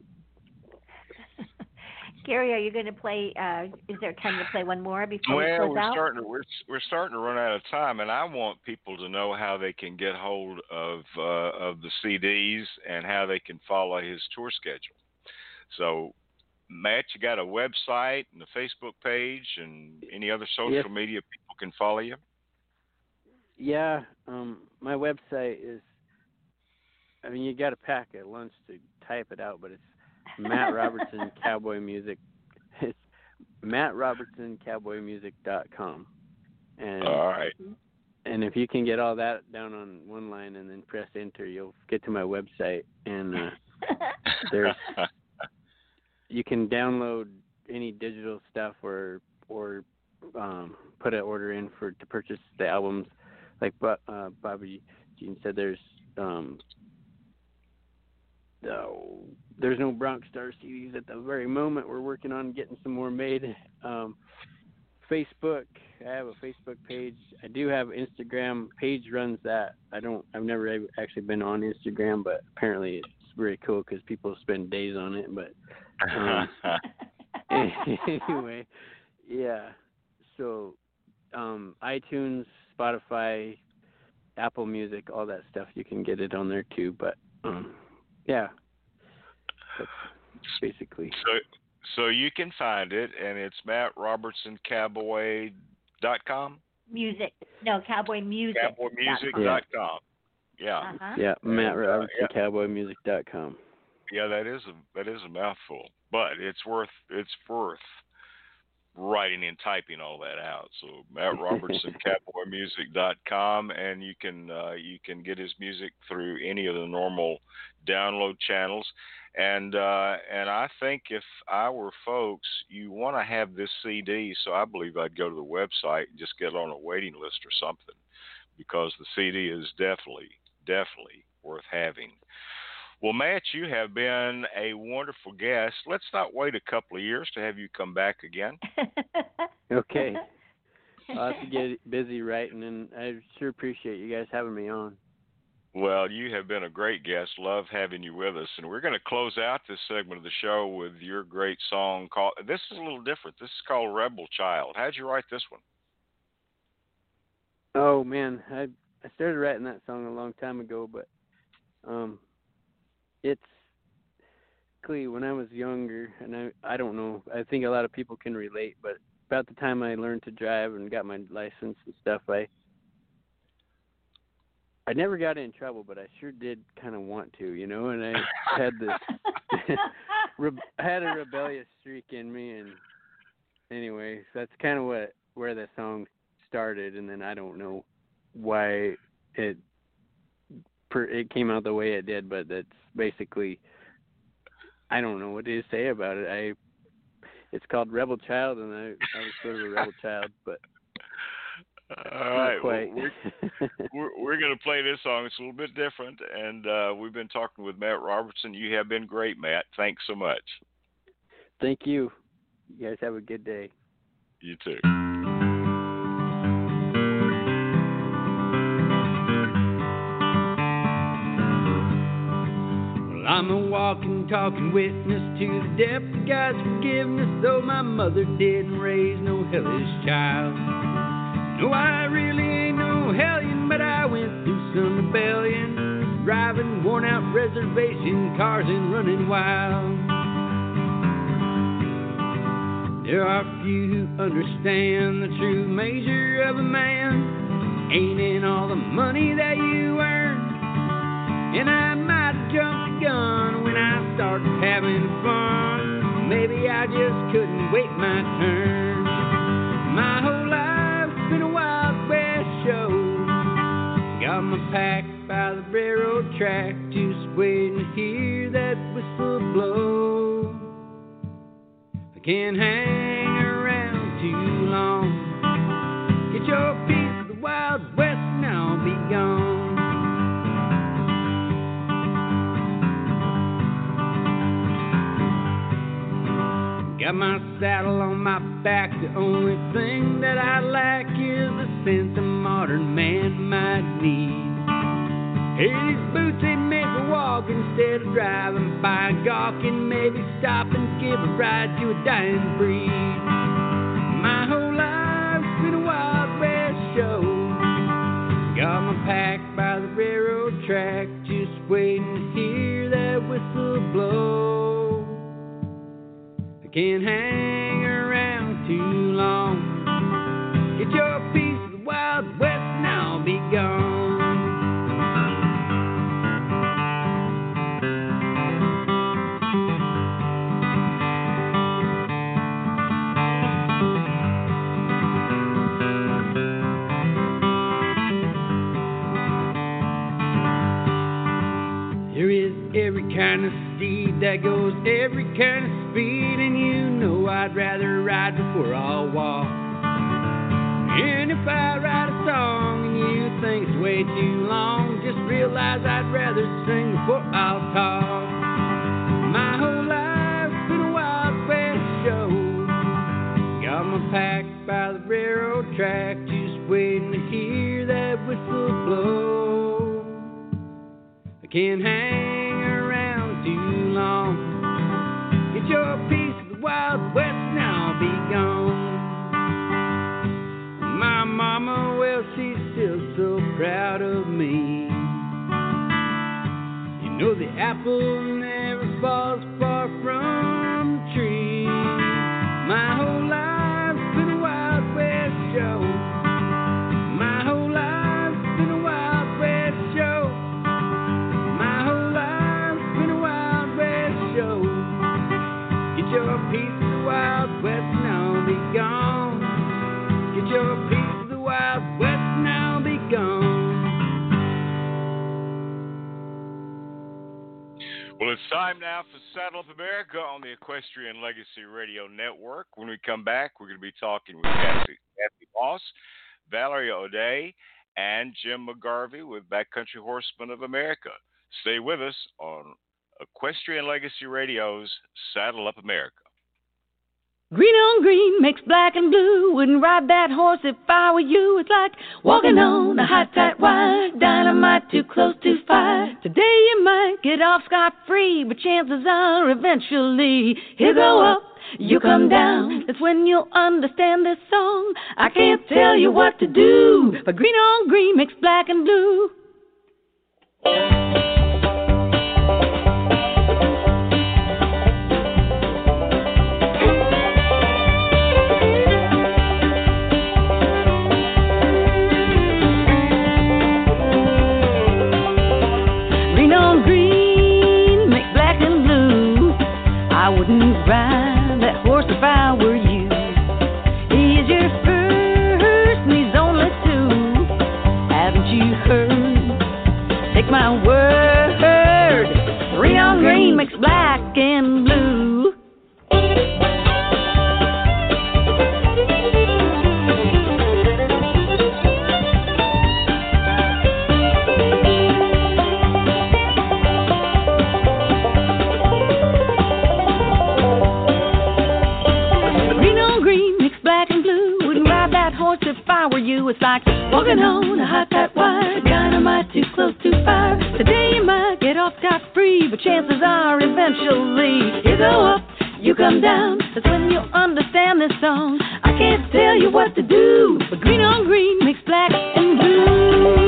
[LAUGHS] Gary, are you going to play? Uh, is there time to play one more before we Well, close we're out? starting to we're we're starting to run out of time, and I want people to know how they can get hold of uh, of the CDs and how they can follow his tour schedule. So, Matt, you got a website and a Facebook page, and any other social Yes. media people can follow you. Yeah, um, my website is. I mean, you got to pack a lunch to type it out, but it's Matt [LAUGHS] Robertson Cowboy Music. It's Matt Robertson Cowboy Music.com, and All right. and if you can get all that down on one line and then press enter, you'll get to my website, and uh, there's [LAUGHS] you can download any digital stuff or or um, put an order in for to purchase the albums. Like uh, Bobbi Jean said, there's um, no, there's no Bronc Star CDs at the very moment. We're working on getting some more made. Um, Facebook, I have a Facebook page. I do have Instagram. Paige runs that. I don't. I've never actually been on Instagram, but apparently it's very cool because people spend days on it. But Um, [LAUGHS] [LAUGHS] anyway, yeah. So, um, iTunes, Spotify, Apple Music, all that stuff, you can get it on there too. But, um, yeah, that's basically. so so you can find it, and it's mattrobertsoncowboy.com, music. No, cowboy music. cowboymusic.com. Yeah. Uh-huh. Yeah, Matt uh, Robertson, yeah. CowboyMusic.com. Yeah, that is a that is a mouthful, but it's worth it's worth writing and typing all that out. So Matt Robertson, [LAUGHS] CowboyMusic.com, and you can uh, you can get his music through any of the normal download channels. And uh, and I think if I were folks, you want to have this CD. So I believe I'd go to the website and just get on a waiting list or something, because the CD is definitely definitely worth having. Well, Matt, you have been a wonderful guest. Let's not wait a couple of years to have you come back again. [LAUGHS] Okay. [LAUGHS] I'll have to get busy writing, and I sure appreciate you guys having me on. Well, you have been a great guest. Love having you with us. And we're going to close out this segment of the show with your great song called. This is a little different. This is called Rebel Child. How'd you write this one? Oh man, I I started writing that song a long time ago, but um, it's Clee when I was younger, and I I don't know. I think a lot of people can relate, but about the time I learned to drive and got my license and stuff, I I never got in trouble, but I sure did kind of want to, you know. And I had this [LAUGHS] re- had a rebellious streak in me, and anyway, that's kind of what where the song started, and then I don't know why it per, it came out the way it did, but that's basically I don't know what to say about it. I it's called Rebel Child, and I, I was sort of a rebel child, but All right. Well, [LAUGHS] we're we're, we're going to play this song. It's a little bit different, and uh, we've been talking with Matt Robertson. You have been great, Matt. Thanks so much. Thank you. You guys have a good day. You too. I'm a walking, talking witness to the depth of God's forgiveness, though my mother didn't raise no hellish child. No, I really ain't no hellion, but I went through some rebellion, driving worn out reservation cars and running wild. There are few who understand the true measure of a man. Ain't in all the money that you earn. And I jumped the gun when I started having fun. Maybe I just couldn't wait my turn. My whole life's been a Wild West show. Got my pack by the railroad track, just waiting to hear that whistle blow. I can't hang Got my saddle on my back. The only thing that I lack is the sense a modern man might need. These boots they make me walk instead of driving by gawking. Maybe stop and give a ride to a dying breed. My whole life's been a Wild West show. Got my pack by the railroad track, just waiting to hear that whistle blow. Can't hang around too long. Get your piece of the Wild West and I'll be gone. There is every kind of steed that goes every kind of speed, I'd rather ride before I'll walk. And if I write a song and you think it's way too long, just realize I'd rather sing before I'll talk. My whole life's been a Wild West show. Got my pack by the railroad track, just waiting to hear that whistle blow. I can't hang around too long. Get your Wild West I'll be gone. My mama, well, she's still so proud of me. You know the apple never falls it's time now for Saddle Up America on the Equestrian Legacy Radio Network. When we come back, we're going to be talking with Kathy, Kathy Moss, Valerie Odae, and Jim McGarvey with Backcountry Horsemen of America. Stay with us on Equestrian Legacy Radio's Saddle Up America. Green on green makes black and blue. Wouldn't ride that horse if I were you. It's like walking on a hot tight wire. Dynamite too close to fire. Today you might get off scot free, but chances are eventually he'll go up. You come down, that's when you'll understand this song. I can't tell you what to do, but green on green makes black and blue. That horse if I were you. He's your first and he's only two. Haven't you heard? Take my word. Green on green makes black and blue. You. It's like walking on a hot tight wire. Dynamite too close to fire. Today you might get off scot free, but chances are eventually you go up, you come down. That's when you'll understand this song. I can't tell you what to do, but green on green, mixed black and blue.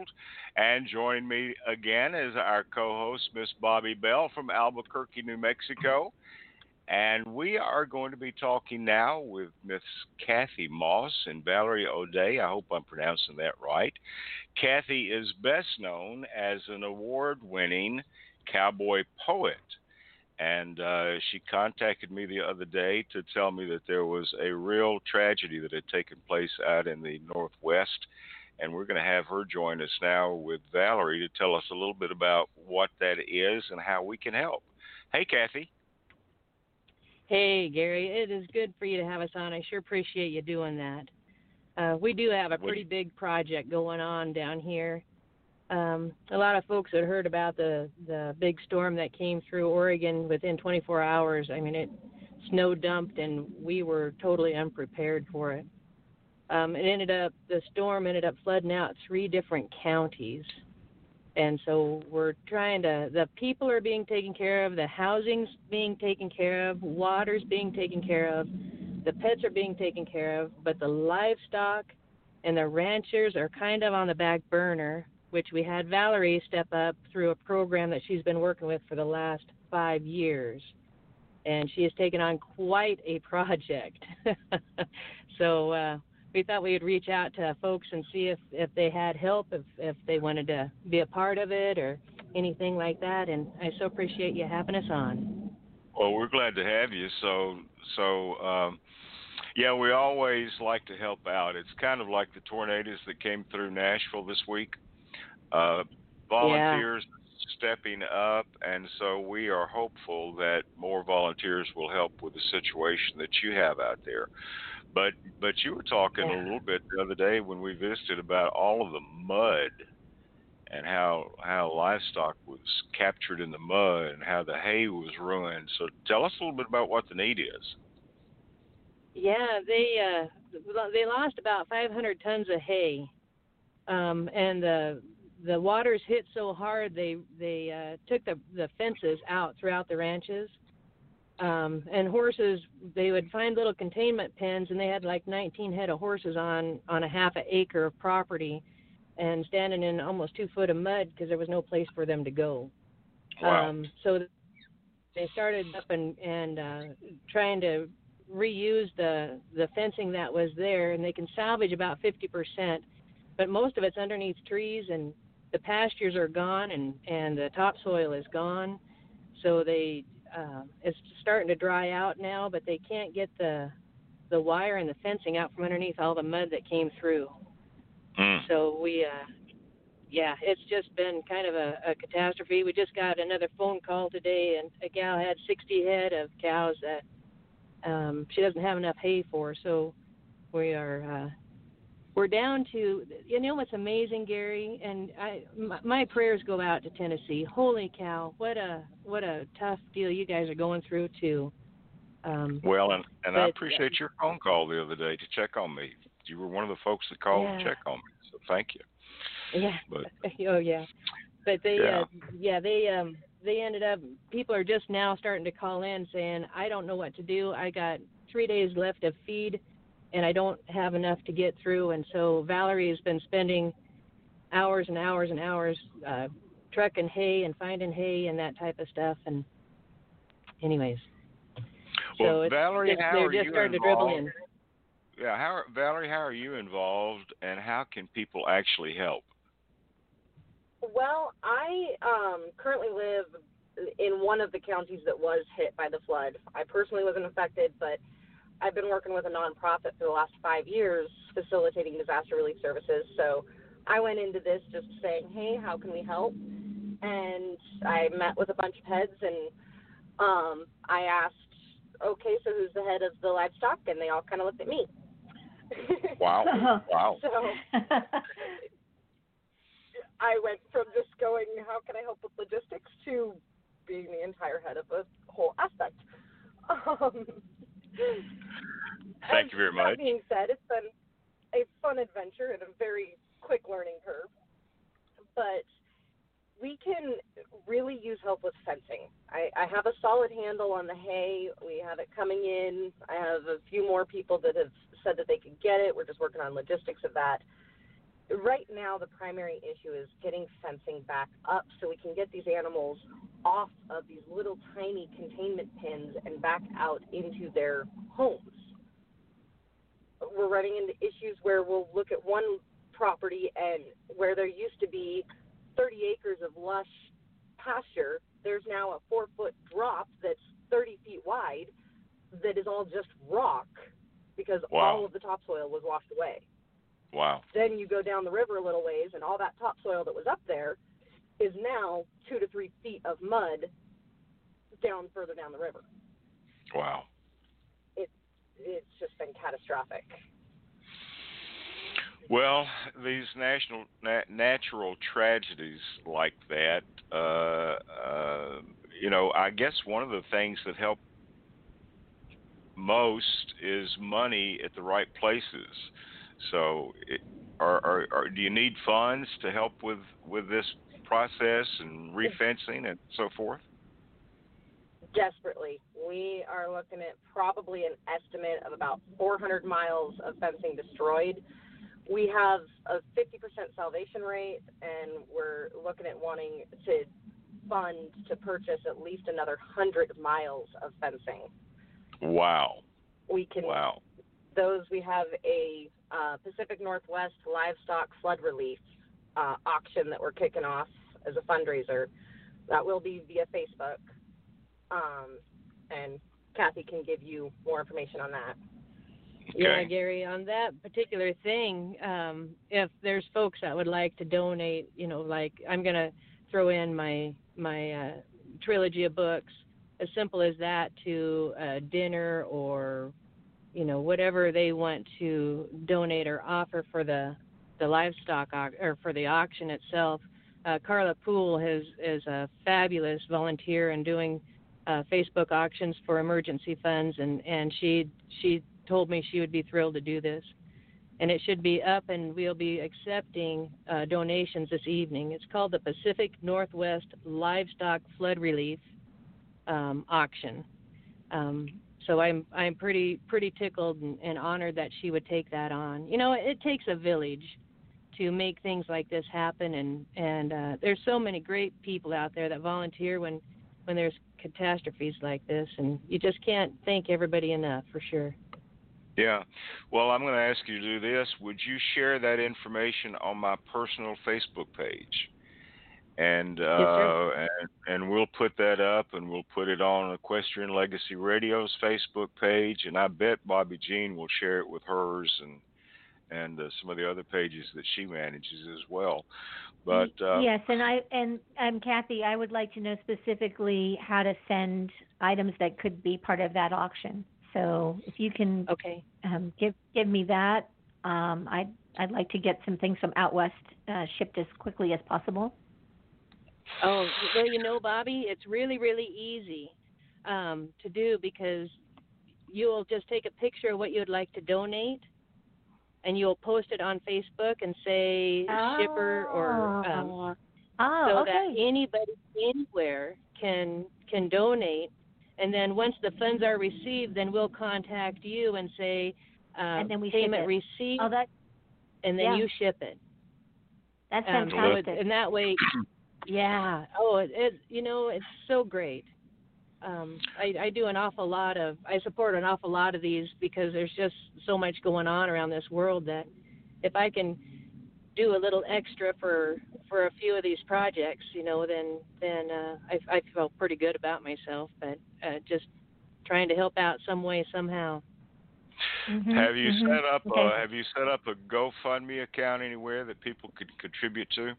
Holt. And join me again is our co host, Miss Bobbi Bell from Albuquerque, New Mexico. And we are going to be talking now with Miss Kathy Moss and Valerie Odae. I hope I'm pronouncing that right. Kathy is best known as an award winning cowboy poet. And uh, she contacted me the other day to tell me that there was a real tragedy that had taken place out in the Northwest. And we're going to have her join us now with Valerie to tell us a little bit about what that is and how we can help. Hey, Kathy. Hey, Gary, it is good for you to have us on. I sure appreciate you doing that. Uh, we do have a pretty big project going on down here. Um, a lot of folks had heard about the the big storm that came through Oregon within 24 hours. I mean, it snow dumped, and we were totally unprepared for it. Um, it ended up the storm ended up flooding out three different counties, and so we're trying to. The people are being taken care of, the housing's being taken care of, water's being taken care of, the pets are being taken care of, but the livestock and the ranchers are kind of on the back burner, which we had Valerie step up through a program that she's been working with for the last five years. And she has taken on quite a [LAUGHS] project. so uh, we thought we would reach out to folks and see if, if they had help, if, if they wanted to be a part of it or anything like that. And I so appreciate you having us on. Well, we're glad to have you. So, so um, Yeah, we always like to help out. It's kind of like the tornadoes that came through Nashville this week. Uh, volunteers stepping up, and so we are hopeful that more volunteers will help with the situation that you have out there. But but you were talking Yeah. a little bit the other day when we visited about all of the mud and how how livestock was captured in the mud and how the hay was ruined. So tell us a little bit about what the need is. Yeah, they uh they lost about 500 tons of hay, um, and the the waters hit so hard they they uh, took the the fences out throughout the ranches. Um, and horses, they would find little containment pens, and they had like 19 head of horses on on a half an acre of property, and standing in almost two foot of mud because there was no place for them to go. Wow. Um, so they started up and and uh, trying to reuse the the fencing that was there, and they can salvage about 50%, but most of it's underneath trees, and the pastures are gone, and and the topsoil is gone. So they uh, it's starting to dry out now, but they can't get the the wire and the fencing out from underneath all the mud that came through. Mm. So we, uh, yeah, it's just been kind of a, a catastrophe. We just got another phone call today, and a gal had 60 head of cows that um, she doesn't have enough hay for. So we are, uh, we're down to, you know, what's amazing, Gary, and I, my, my prayers go out to Tennessee. Holy cow, what a what a tough deal you guys are going through too. Um, Well, and, and I But, appreciate your phone call the other day to check on me. You were one of the folks that called to check on me, so thank you. Yeah. But [LAUGHS] oh yeah. But they Yeah. uh yeah, they um they ended up people are just now starting to call in saying, I don't know what to do. I got three days left of feed and I don't have enough to get through and so Valerie has been spending hours and hours and hours uh trucking hay and finding hay and that type of stuff and anyways. well, so it's Valerie, just, how they're just you starting to involved? dribble in. Yeah, how are- Valerie, how are you involved, and how can people actually help? Well, I um, currently live in one of the counties that was hit by the flood. I personally wasn't affected, but I've been working with a nonprofit for the last five years facilitating disaster relief services. So I went into this just saying, hey, how can we help? And I met with a bunch of heads and um, I asked, okay, so who's the head of the livestock? And they all kind of looked at me. [LAUGHS] Wow, wow. so [LAUGHS] I went from just going, how can I help with logistics, to being the entire head of a whole aspect. [LAUGHS] Um, [LAUGHS] Thank and you very much. That being said, it's been a fun adventure and a very quick learning curve. But we can really use help with fencing. I, I have a solid handle on the hay. We have it coming in. I have a few more people that have said that they could get it. We're just working on logistics of that. Right now, the primary issue is getting fencing back up so we can get these animals off of these little tiny containment pens and back out into their homes. We're running into issues where we'll look at one property and where there used to be 30 acres of lush pasture, there's now a four foot drop that's 30 feet wide that is all just rock because Wow. all of the topsoil was washed away. Wow. Then you go down the river a little ways, and all that topsoil that was up there is now two to three feet of mud down further down the river. Wow. It, it's just been catastrophic. Well, these national na- natural tragedies like that, uh, uh, you know, I guess one of the things that help most is money at the right places. So, it, are, are, are, do you need funds to help with with this process and refencing and so forth? Desperately. We are looking at probably an estimate of about 400 miles of fencing destroyed. We have a 50% salvation rate, and we're looking at wanting to fund to purchase at least another 100 miles of fencing. Wow. We can Wow. those we have a uh, Pacific Northwest livestock flood relief uh, auction that we're kicking off as a fundraiser. That will be via Facebook, um, and Kathy can give you more information on that. Yeah, Gary, on that particular thing, um, if there's folks that would like to donate, you know, like I'm gonna throw in my my uh, trilogy of books, as simple as that, to a dinner or, you know, whatever they want to donate or offer for the the livestock or for the auction itself. Uh, Carla Poole has is a fabulous volunteer in doing uh, Facebook auctions for emergency funds, and and she she told me she would be thrilled to do this. And it should be up, and we'll be accepting uh, donations this evening. It's called the Pacific Northwest Livestock Flood Relief um, Auction. Um, so I'm I'm pretty pretty tickled and, and honored that she would take that on. You know, it takes a village to make things like this happen, and and uh, there's so many great people out there that volunteer when when there's catastrophes like this, and you just can't thank everybody enough for sure. Yeah. Well, I'm going to ask you to do this. Would you share that information on my personal Facebook page? And uh, sir. and and we'll put that up, and we'll put it on Equestrian Legacy Radio's Facebook page, and I bet Bobbi Jean will share it with hers and and uh, some of the other pages that she manages as well. But uh, yes, and I and um, Kathy, I would like to know specifically how to send items that could be part of that auction. So if you can Okay. um, give give me that, um, I'd I'd like to get some things from out west uh, shipped as quickly as possible. Oh, well, you know, Bobbi, it's really, really easy um, to do because you'll just take a picture of what you'd like to donate, and you'll post it on Facebook and say shipper or um, oh, so okay. that anybody anywhere can can donate. And then once the funds are received, then we'll contact you and say uh, And then we ship payment it. received, oh, that and then yeah. you ship it. that's Um, so fantastic. it, and that way, [CLEARS THROAT] yeah. Oh, it, it you know it's so great. Um, I, I do an awful lot of I support an awful lot of these because there's just so much going on around this world that if I can do a little extra for for a few of these projects, you know, then then uh, I I feel pretty good about myself. But uh, just trying to help out some way somehow. Mhm, have you mhm. set up Okay. uh, have you set up a GoFundMe account anywhere that people could contribute to?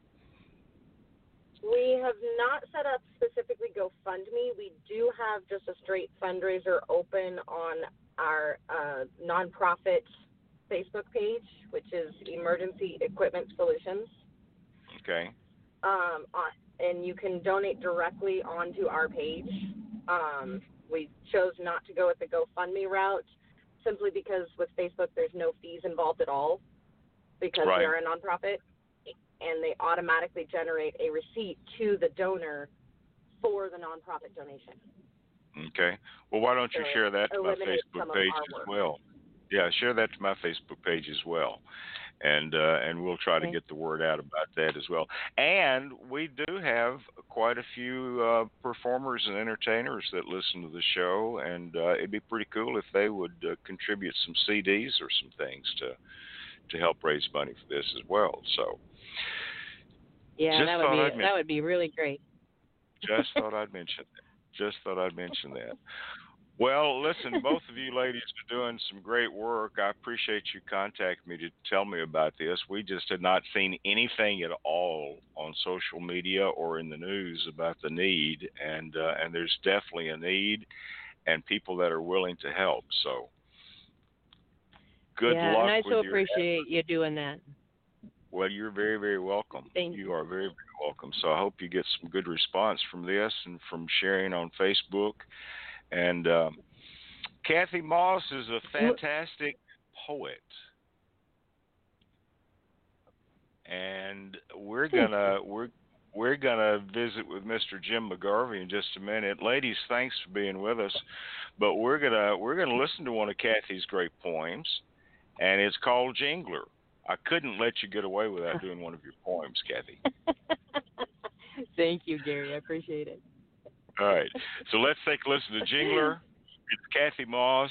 We have not set up specifically GoFundMe. We do have just a straight fundraiser open on our uh, nonprofit Facebook page, which is Emergency Equipment Solutions. Okay. Um, on, and you can donate directly onto our page. Um, we chose not to go with the GoFundMe route simply because with Facebook there's no fees involved at all because Right. we are a nonprofit and they automatically generate a receipt to the donor for the nonprofit donation. Okay. Well, why don't you So share that to my Facebook page as well? Yeah, share that to my Facebook page as well, and uh, and we'll try to get the word out about that as well. And we do have quite a few uh, performers and entertainers that listen to the show, and uh, it'd be pretty cool if they would uh, contribute some CDs or some things to to help raise money for this as well. So Yeah, Just that would I'd be that would be really great. [LAUGHS] just thought I'd mention that. Just thought I'd mention that. Well, listen, both of you [LAUGHS] ladies are doing some great work. I appreciate you contacting me to tell me about this. We just had not seen anything at all on social media or in the news about the need, and uh, and there's definitely a need, and people that are willing to help. So, good yeah, luck and I so appreciate you doing that. Well, you're very, very welcome. Thank you are very, very welcome. So I hope you get some good response from this and from sharing on Facebook. And um, Kathy Moss is a fantastic poet. And we're gonna we're we're gonna visit with Mr. Jim McGarvey in just a minute. Ladies, thanks for being with us. But we're gonna we're gonna listen to one of Kathy's great poems, and it's called Jingler. I couldn't let you get away without doing one of your poems, Kathy. [LAUGHS] Thank you, Gary. I appreciate it. All right. So let's take a listen to Jingler. It's Kathy Moss.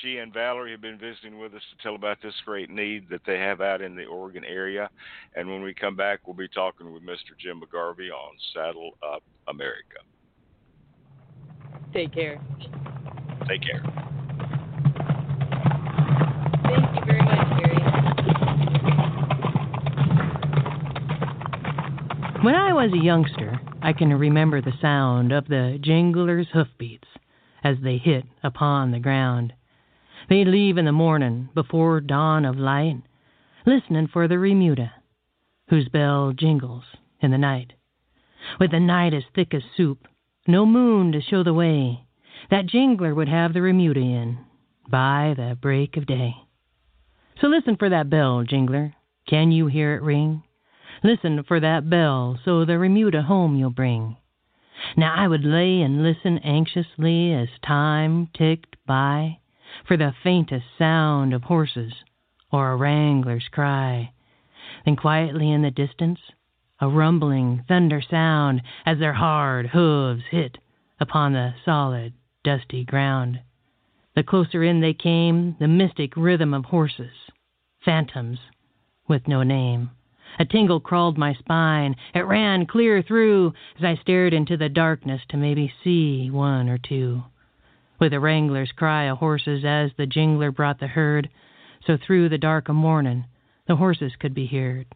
She and Valerie have been visiting with us to tell about this great need that they have out in the Oregon area. And when we come back, we'll be talking with Mr. Jim McGarvey on Saddle Up America. Take care. Take care. Thank you very much, Gary. When I was a youngster, I can remember the sound of the jinglers' hoofbeats as they hit upon the ground. They'd leave in the morning before dawn of light, listening for the remuda, whose bell jingles in the night. With the night as thick as soup, no moon to show the way, that jingler would have the remuda in by the break of day. So listen for that bell, jingler. Can you hear it ring? Listen for that bell, so the remuda home you'll bring. Now I would lay and listen anxiously as time ticked by for the faintest sound of horses or a wrangler's cry. Then quietly in the distance, a rumbling thunder sound as their hard hooves hit upon the solid, dusty ground. The closer in they came, the mystic rhythm of horses, phantoms with no name. A tingle crawled my spine. It ran clear through as I stared into the darkness to maybe see one or two. With a wrangler's cry of horses as the jingler brought the herd, so through the dark of morning the horses could be heard.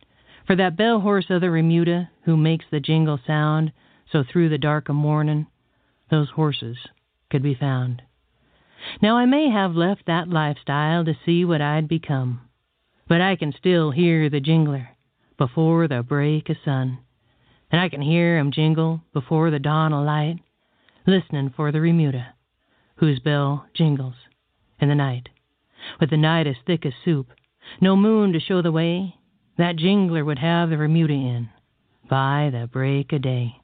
For that bell horse of the remuda who makes the jingle sound, so through the dark of morning those horses could be found. Now I may have left that lifestyle to see what I'd become, but I can still hear the jingler before the break of sun. And I can hear 'em jingle before the dawn of light, listening for the remuda, whose bell jingles in the night. With the night as thick as soup, no moon to show the way, that jingler would have the remuda in by the break of day.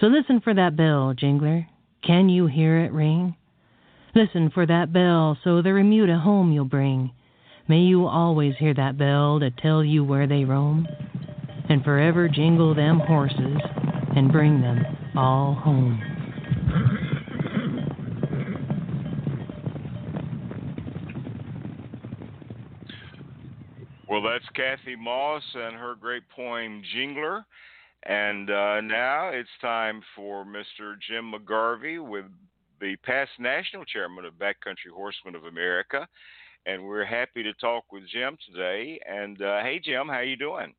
So listen for that bell, jingler. Can you hear it ring? Listen for that bell, so the remuda home you'll bring. May you always hear that bell to tell you where they roam, and forever jingle them horses and bring them all home. Well, that's Kathy Moss and her great poem Jingler. And uh, now it's time for Mr. Jim McGarvey with the past national chairman of Backcountry Horsemen of America. And we're happy to talk with Jim today. And uh, hey, Jim, how you doing?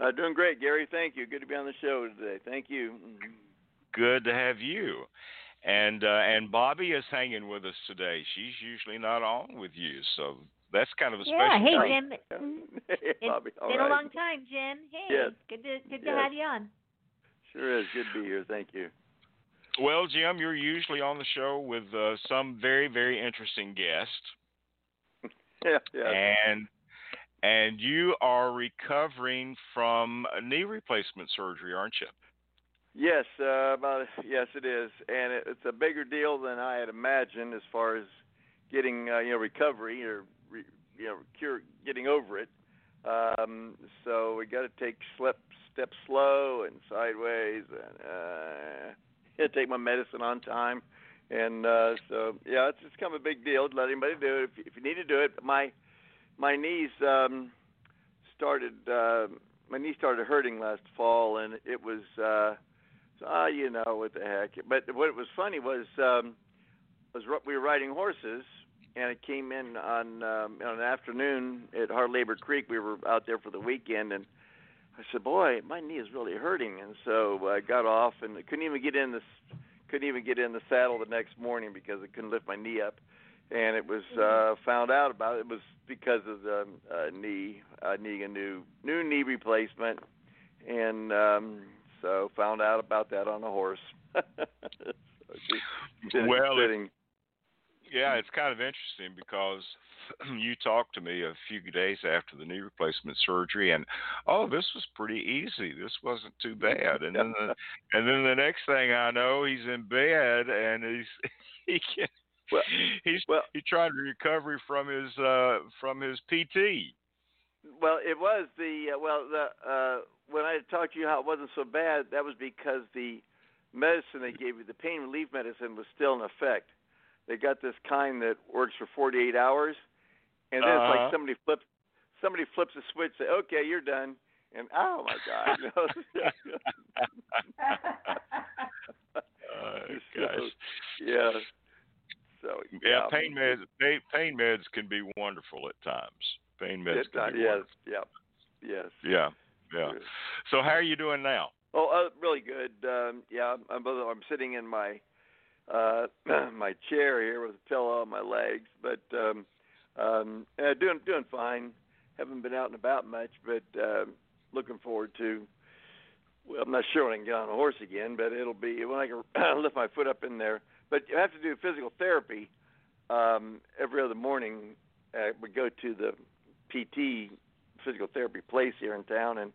Uh, doing great, Gary. Thank you. Good to be on the show today. Thank you. Good to have you. And uh, and Bobbi is hanging with us today. She's usually not on with you, so that's kind of a Yeah, special. hey thing. Jim. [LAUGHS] hey, It's Bobbi. All been right. a long time, Jim. Hey, Yes. good to good to Yes. have you on. Sure is. Good to be here. Thank you. Well, Jim, you're usually on the show with uh, some very, very interesting guest, [LAUGHS] Yeah, yeah. and and you are recovering from a knee replacement surgery, aren't you? Yes, uh, about yes, it is, and it, it's a bigger deal than I had imagined as far as getting uh, you know recovery or re, you know cure getting over it. Um, so we got to take step steps slow and sideways, and uh, [LAUGHS] take my medicine on time. And uh, so yeah, it's it's kind of a big deal. Let anybody do it if, you- if you need to do it. My my knees um, started uh, my knee started hurting last fall, and it was. Uh, so, ah, you know what the heck. But what was funny was um, was we were riding horses, and it came in on um, on an afternoon at Hard Labor Creek. We were out there for the weekend, and I said, "Boy, my knee is really hurting." And so I got off, and couldn't even get in the couldn't even get in the saddle the next morning because I couldn't lift my knee up. And it was uh, found out about it, it was because of the uh, knee uh, needing a new new knee replacement, and um, so found out about that on [LAUGHS] a horse. so just Well, it-. Yeah, it's kind of interesting because [CLEARS THROAT] you talked to me a few days after the knee replacement surgery, and oh, this was pretty easy. This wasn't too bad. And then, the, [LAUGHS] and then the next thing I know, he's in bed and he's [LAUGHS] he can Well, he's well, he tried recovery from his uh from his PT. Well, it was the uh, well the uh when I talked to you how it wasn't so bad, that was because the medicine they gave you, the pain relief medicine was still in effect. They got this kind that works for 48 hours, and then it's Uh-huh. like somebody flips somebody flips a switch, say, "Okay, you're done," and oh my god. you know? Uh, So, gosh. yeah. So Yeah, pain meds pain, pain meds can be wonderful at times. Pain meds It, can be yes, wonderful. yep, yes. Yeah, yeah. So how are you doing now? Oh, uh, really good. Um, yeah, I'm I'm sitting in my uh [CLEARS THROAT] my chair here with a pillow on my legs, but um um uh, doing doing fine. Haven't been out and about much, but um looking forward to well, I'm not sure when I can get on a horse again, but it'll be when I can [CLEARS THROAT] lift my foot up in there. But you have to do physical therapy um every other morning. Uh, we go to the PT physical therapy place here in town and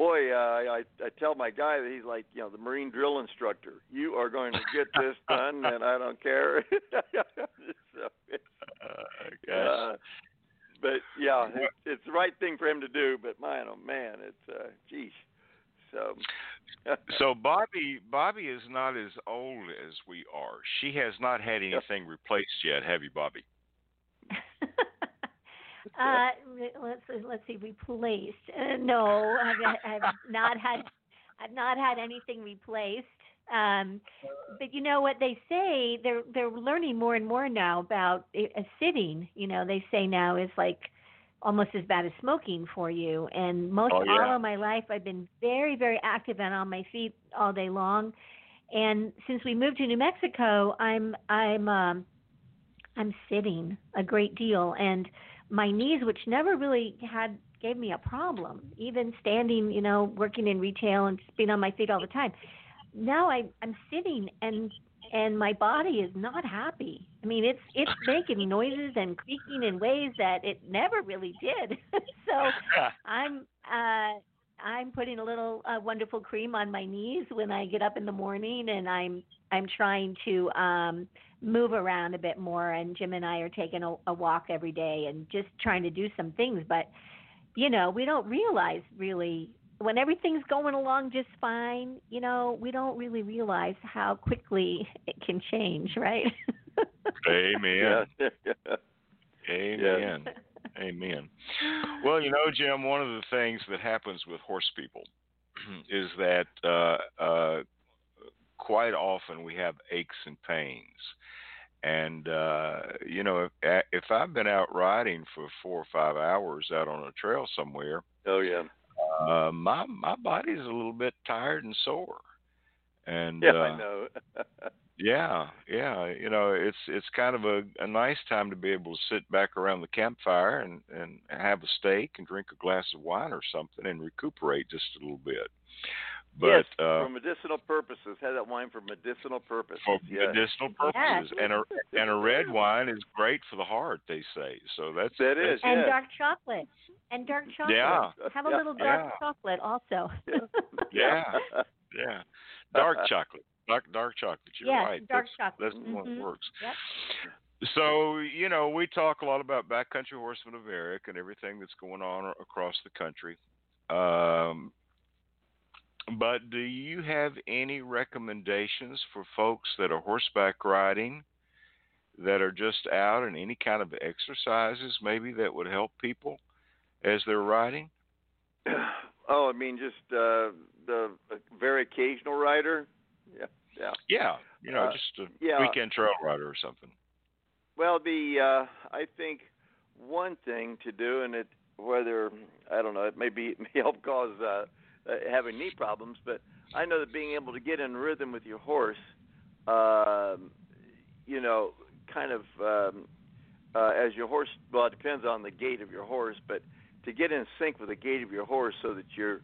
boy, uh, I I tell my guy that he's like, you know, the Marine drill instructor. You are going to get this [LAUGHS] done, and I don't care. [LAUGHS] so, Uh, uh, but yeah, it, it's the right thing for him to do. But man, oh man, it's uh, geez. So. [LAUGHS] so Bobbi Bobbi is not as old as we are. She has not had anything replaced yet, have you, Bobbi? Uh, let's let's see, replaced. Uh, no, I've, I've not had I've not had anything replaced. Um, but you know what they say? They're they're learning more and more now about uh, sitting. You know, they say now is like almost as bad as smoking for you. And most Oh, yeah. all of my life, I've been very very active and on my feet all day long. And since we moved to New Mexico, I'm I'm um, I'm sitting a great deal, and my knees, which never really had gave me a problem, even standing, you know, working in retail and just being on my feet all the time. Now I I'm sitting and and my body is not happy. I mean, it's it's making noises and creaking in ways that it never really did. [LAUGHS] so [LAUGHS] I'm uh I'm putting a little uh, wonderful cream on my knees when I get up in the morning, and I'm I'm trying to um, move around a bit more. And Jim and I are taking a, a walk every day and just trying to do some things. But you know, we don't realize really when everything's going along just fine. You know, we don't really realize how quickly it can change, right? Amen. [LAUGHS] Amen. Amen. Well, you know, Jim, one of the things that happens with horse people [CLEARS THROAT] is that uh, uh, quite often we have aches and pains. And uh, you know, if, if I've been out riding for four or five hours out on a trail somewhere, oh yeah, uh, my my body's a little bit tired and sore. And yeah, uh, I know. [LAUGHS] yeah, yeah. You know, it's it's kind of a, a nice time to be able to sit back around the campfire and and have a steak and drink a glass of wine or something and recuperate just a little bit. But yes, uh, for medicinal purposes. Have that wine for medicinal purposes. for yes. medicinal Yeah. purposes, and a and a red wine is great for the heart. They say so. That's That that's, and yes. dark chocolate. And dark chocolate. Yeah. Have a Yeah. little dark Yeah. chocolate also. [LAUGHS] Yeah. yeah, dark chocolate, dark dark chocolate. You're Yes, right. dark that's, chocolate. That's the one that Mhm. works. Yep. So, you know, we talk a lot about backcountry horsemen of America and everything that's going on across the country. Um, but do you have any recommendations for folks that are horseback riding that are just out and any kind of exercises maybe that would help people as they're riding? [CLEARS THROAT] oh, I mean, just uh, the a very occasional rider. Yeah, yeah. Yeah, you know, Uh, just a yeah. weekend trail rider or something. Well, the uh, I think one thing to do, and it whether I don't know, it may be it [LAUGHS] may help cause uh, uh, having knee problems, but I know that being able to get in rhythm with your horse, um, you know, kind of um, uh, as your horse. Well, it depends on the gait of your horse, but to get in sync with the gait of your horse, so that you're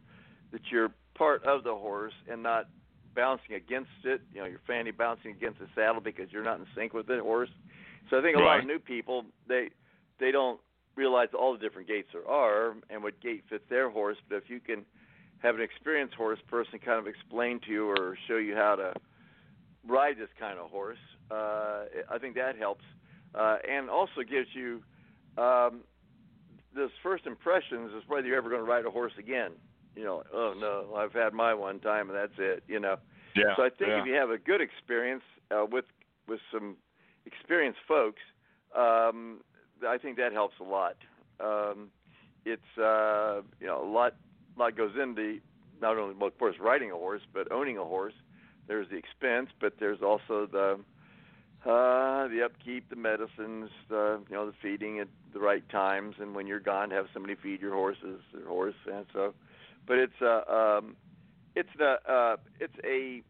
that you're part of the horse and not bouncing against it. You know, your fanny bouncing against the saddle because you're not in sync with the horse. So I think a lot of new people they they don't realize all the different gaits there are and what gait fits their horse. But if you can have an experienced horse person kind of explain to you or show you how to ride this kind of horse, uh, I think that helps, uh, and also gives you um, those first impressions is whether you're ever going to ride a horse again. You know, oh no, I've had my one time and that's it. You know. Yeah. So I think yeah. if you have a good experience uh, with with some experienced folks, um, I think that helps a lot. Um, it's uh, you know a lot lot goes into not only well, of course riding a horse, but owning a horse. There's the expense, but there's also the uh, the upkeep, the medicines, uh, you know, the feeding at the right times, and when you're gone, have somebody feed your horses, your horse, and so. But it's a, uh, um, it's the, uh, it's a.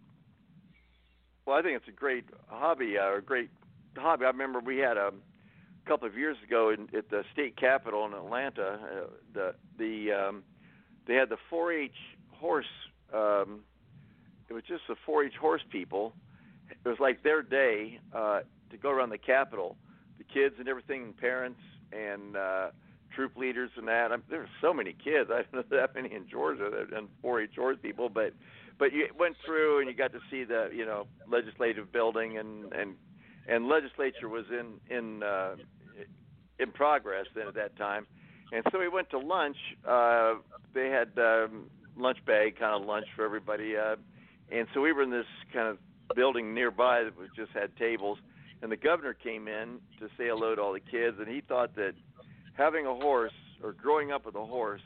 Well, I think it's a great hobby, uh, a great hobby. I remember we had a, a couple of years ago in, at the state capitol in Atlanta. Uh, the the um, they had the 4-H horse. Um, it was just the 4-H horse people it was like their day uh, to go around the Capitol. The kids and everything, parents and uh, troop leaders and that. I mean, there were so many kids. [LAUGHS] I don't know that many in Georgia that and 4-H horse people, but but you went through and you got to see the you know legislative building and and and legislature was in in uh, in progress then at that time. And so we went to lunch. Uh, they had um, lunch bag kind of lunch for everybody. Uh, and so we were in this kind of building nearby that was just had tables, and the governor came in to say hello to all the kids, and he thought that having a horse or growing up with a horse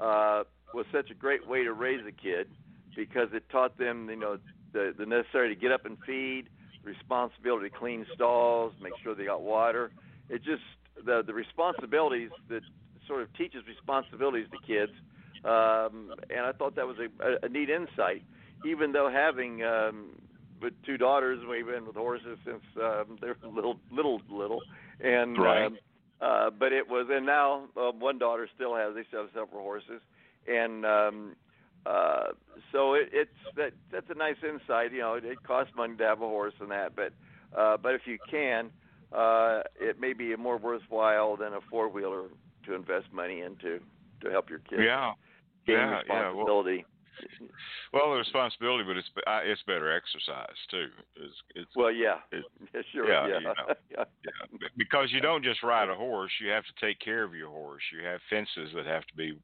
uh, was such a great way to raise a kid because it taught them, you know, the the necessary to get up and feed, responsibility to clean stalls, make sure they got water. It just the the responsibilities that sort of teaches responsibilities to kids, um, and I thought that was a, a neat insight. Even though having um, with two daughters. We've been with horses since um, they're [LAUGHS] little, little, little, and right. um, uh, but it was, and now uh, one daughter still has. They still have several horses, and um, uh, so it, it's that that's a nice insight. You know, it, it costs money to have a horse and that, but uh, but if you can, uh, it may be more worthwhile than a four wheeler to invest money into to help your kids. Yeah. Gain yeah, responsibility. Yeah. Well, well, the responsibility, but it's it's better exercise too. It's, it's well, yeah, it, [LAUGHS] yeah sure, yeah, yeah. You know, [LAUGHS] yeah. yeah, because you don't just ride a horse; you have to take care of your horse. You have fences that have to be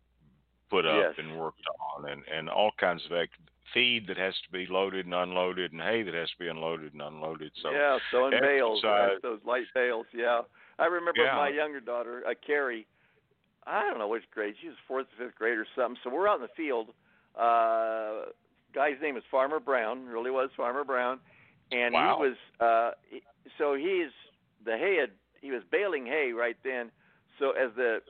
put up Yes. and worked on, and and all kinds of act- feed that has to be loaded and unloaded, and hay that has to be unloaded and unloaded. So yeah, sewing bales, right, those light bales. Yeah, I remember Yeah. my younger daughter, uh, Carrie. I don't know which grade. She was fourth or fifth grade or something. So we're out in the field. Uh, guy's name is Farmer Brown. Really was Farmer Brown, and Wow. he was. Uh, so he's the hay had. He was baling hay right then. So as the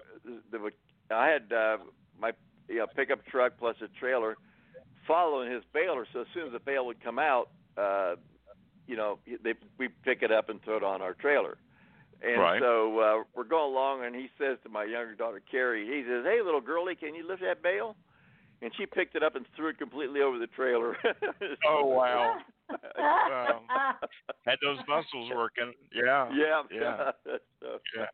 the, I had uh, my you know, pickup truck plus a trailer following his baler. So as soon as the bale would come out, uh, you know, they we pick it up and throw it on our trailer. And Right. so uh, we're going along, and he says to my younger daughter Carrie, he says, "Hey, little girlie, can you lift that bale?" And she picked it up and threw it completely over the trailer. [LAUGHS] Oh wow! Wow. [LAUGHS] Had those muscles working. Yeah. yeah, Yeah. [LAUGHS] Yeah.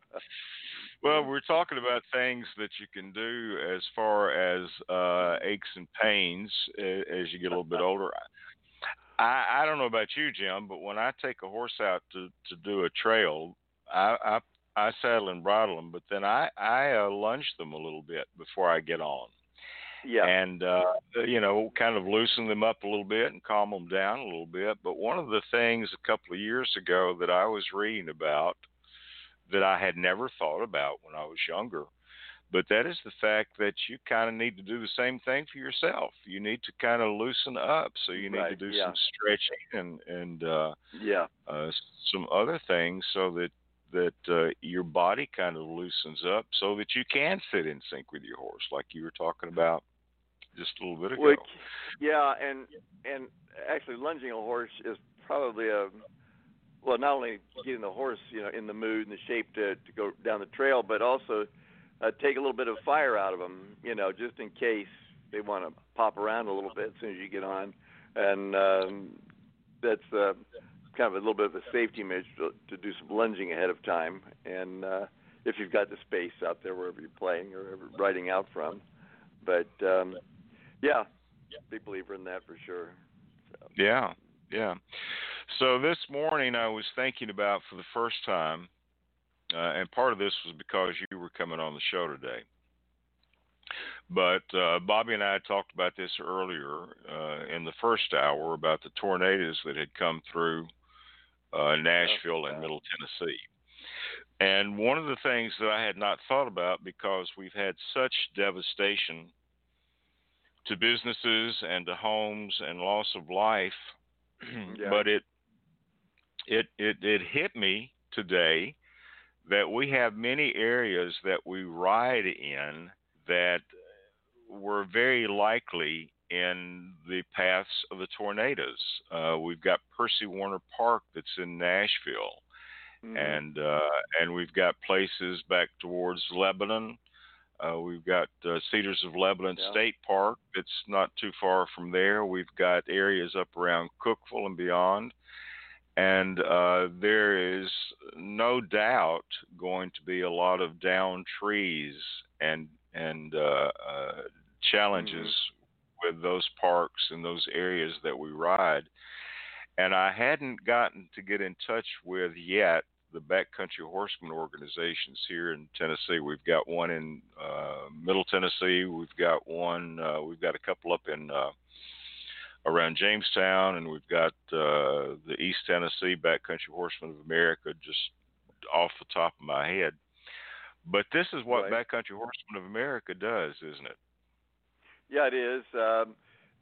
Well, we're talking about things that you can do as far as uh, aches and pains as you get a little bit older. I, I don't know about you, Jim, but when I take a horse out to, to do a trail, I, I I saddle and bridle them, but then I I uh, lunge them a little bit before I get on, yeah, and uh, you know, kind of loosen them up a little bit and calm them down a little bit. But one of the things a couple of years ago that I was reading about that I had never thought about when I was younger. But that is the fact that you kind of need to do the same thing for yourself. You need to kind of loosen up. So you need to do yeah. some stretching and and uh, yeah, uh, some other things so that that uh, your body kind of loosens up, so that you can sit in sync with your horse, like you were talking about just a little bit ago. Well, yeah, and and actually lunging a horse is probably a well, not only getting the horse, you know, in the mood and the shape to to go down the trail, but also uh, take a little bit of fire out of them, you know, just in case they want to pop around a little bit as soon as you get on, and um, that's uh, kind of a little bit of a safety measure to, to do some lunging ahead of time, and uh, if you've got the space out there wherever you're playing or riding out from, but um, yeah, big believer in that for sure. So, Yeah, yeah. So this morning I was thinking about for the first time, uh, and part of this was because you were coming on the show today. But uh, Bobbi and I talked about this earlier uh, in the first hour about the tornadoes that had come through uh, Nashville and Middle Tennessee. And one of the things that I had not thought about because we've had such devastation to businesses and to homes and loss of life, [CLEARS THROAT] Yeah. but it it, it it hit me today that we have many areas that we ride in that were very likely in the paths of the tornadoes. Uh, we've got Percy Warner Park that's in Nashville, Mhm. and uh, and we've got places back towards Lebanon. Uh, we've got uh, Cedars of Lebanon Yeah. State Park that's not too far from there. We've got areas up around Cookeville and beyond. And uh, there is no doubt going to be a lot of down trees and and uh, uh, challenges with those parks and those areas that we ride. And I hadn't gotten to get in touch with yet the backcountry horseman organizations here in Tennessee. We've got one in uh, Middle Tennessee. We've got one. Uh, we've got a couple up in uh, around Jamestown, and we've got uh, the East Tennessee Backcountry Horsemen of America just off the top of my head. But this is what Right. Backcountry Horsemen of America does, isn't it? Yeah, it is. Um,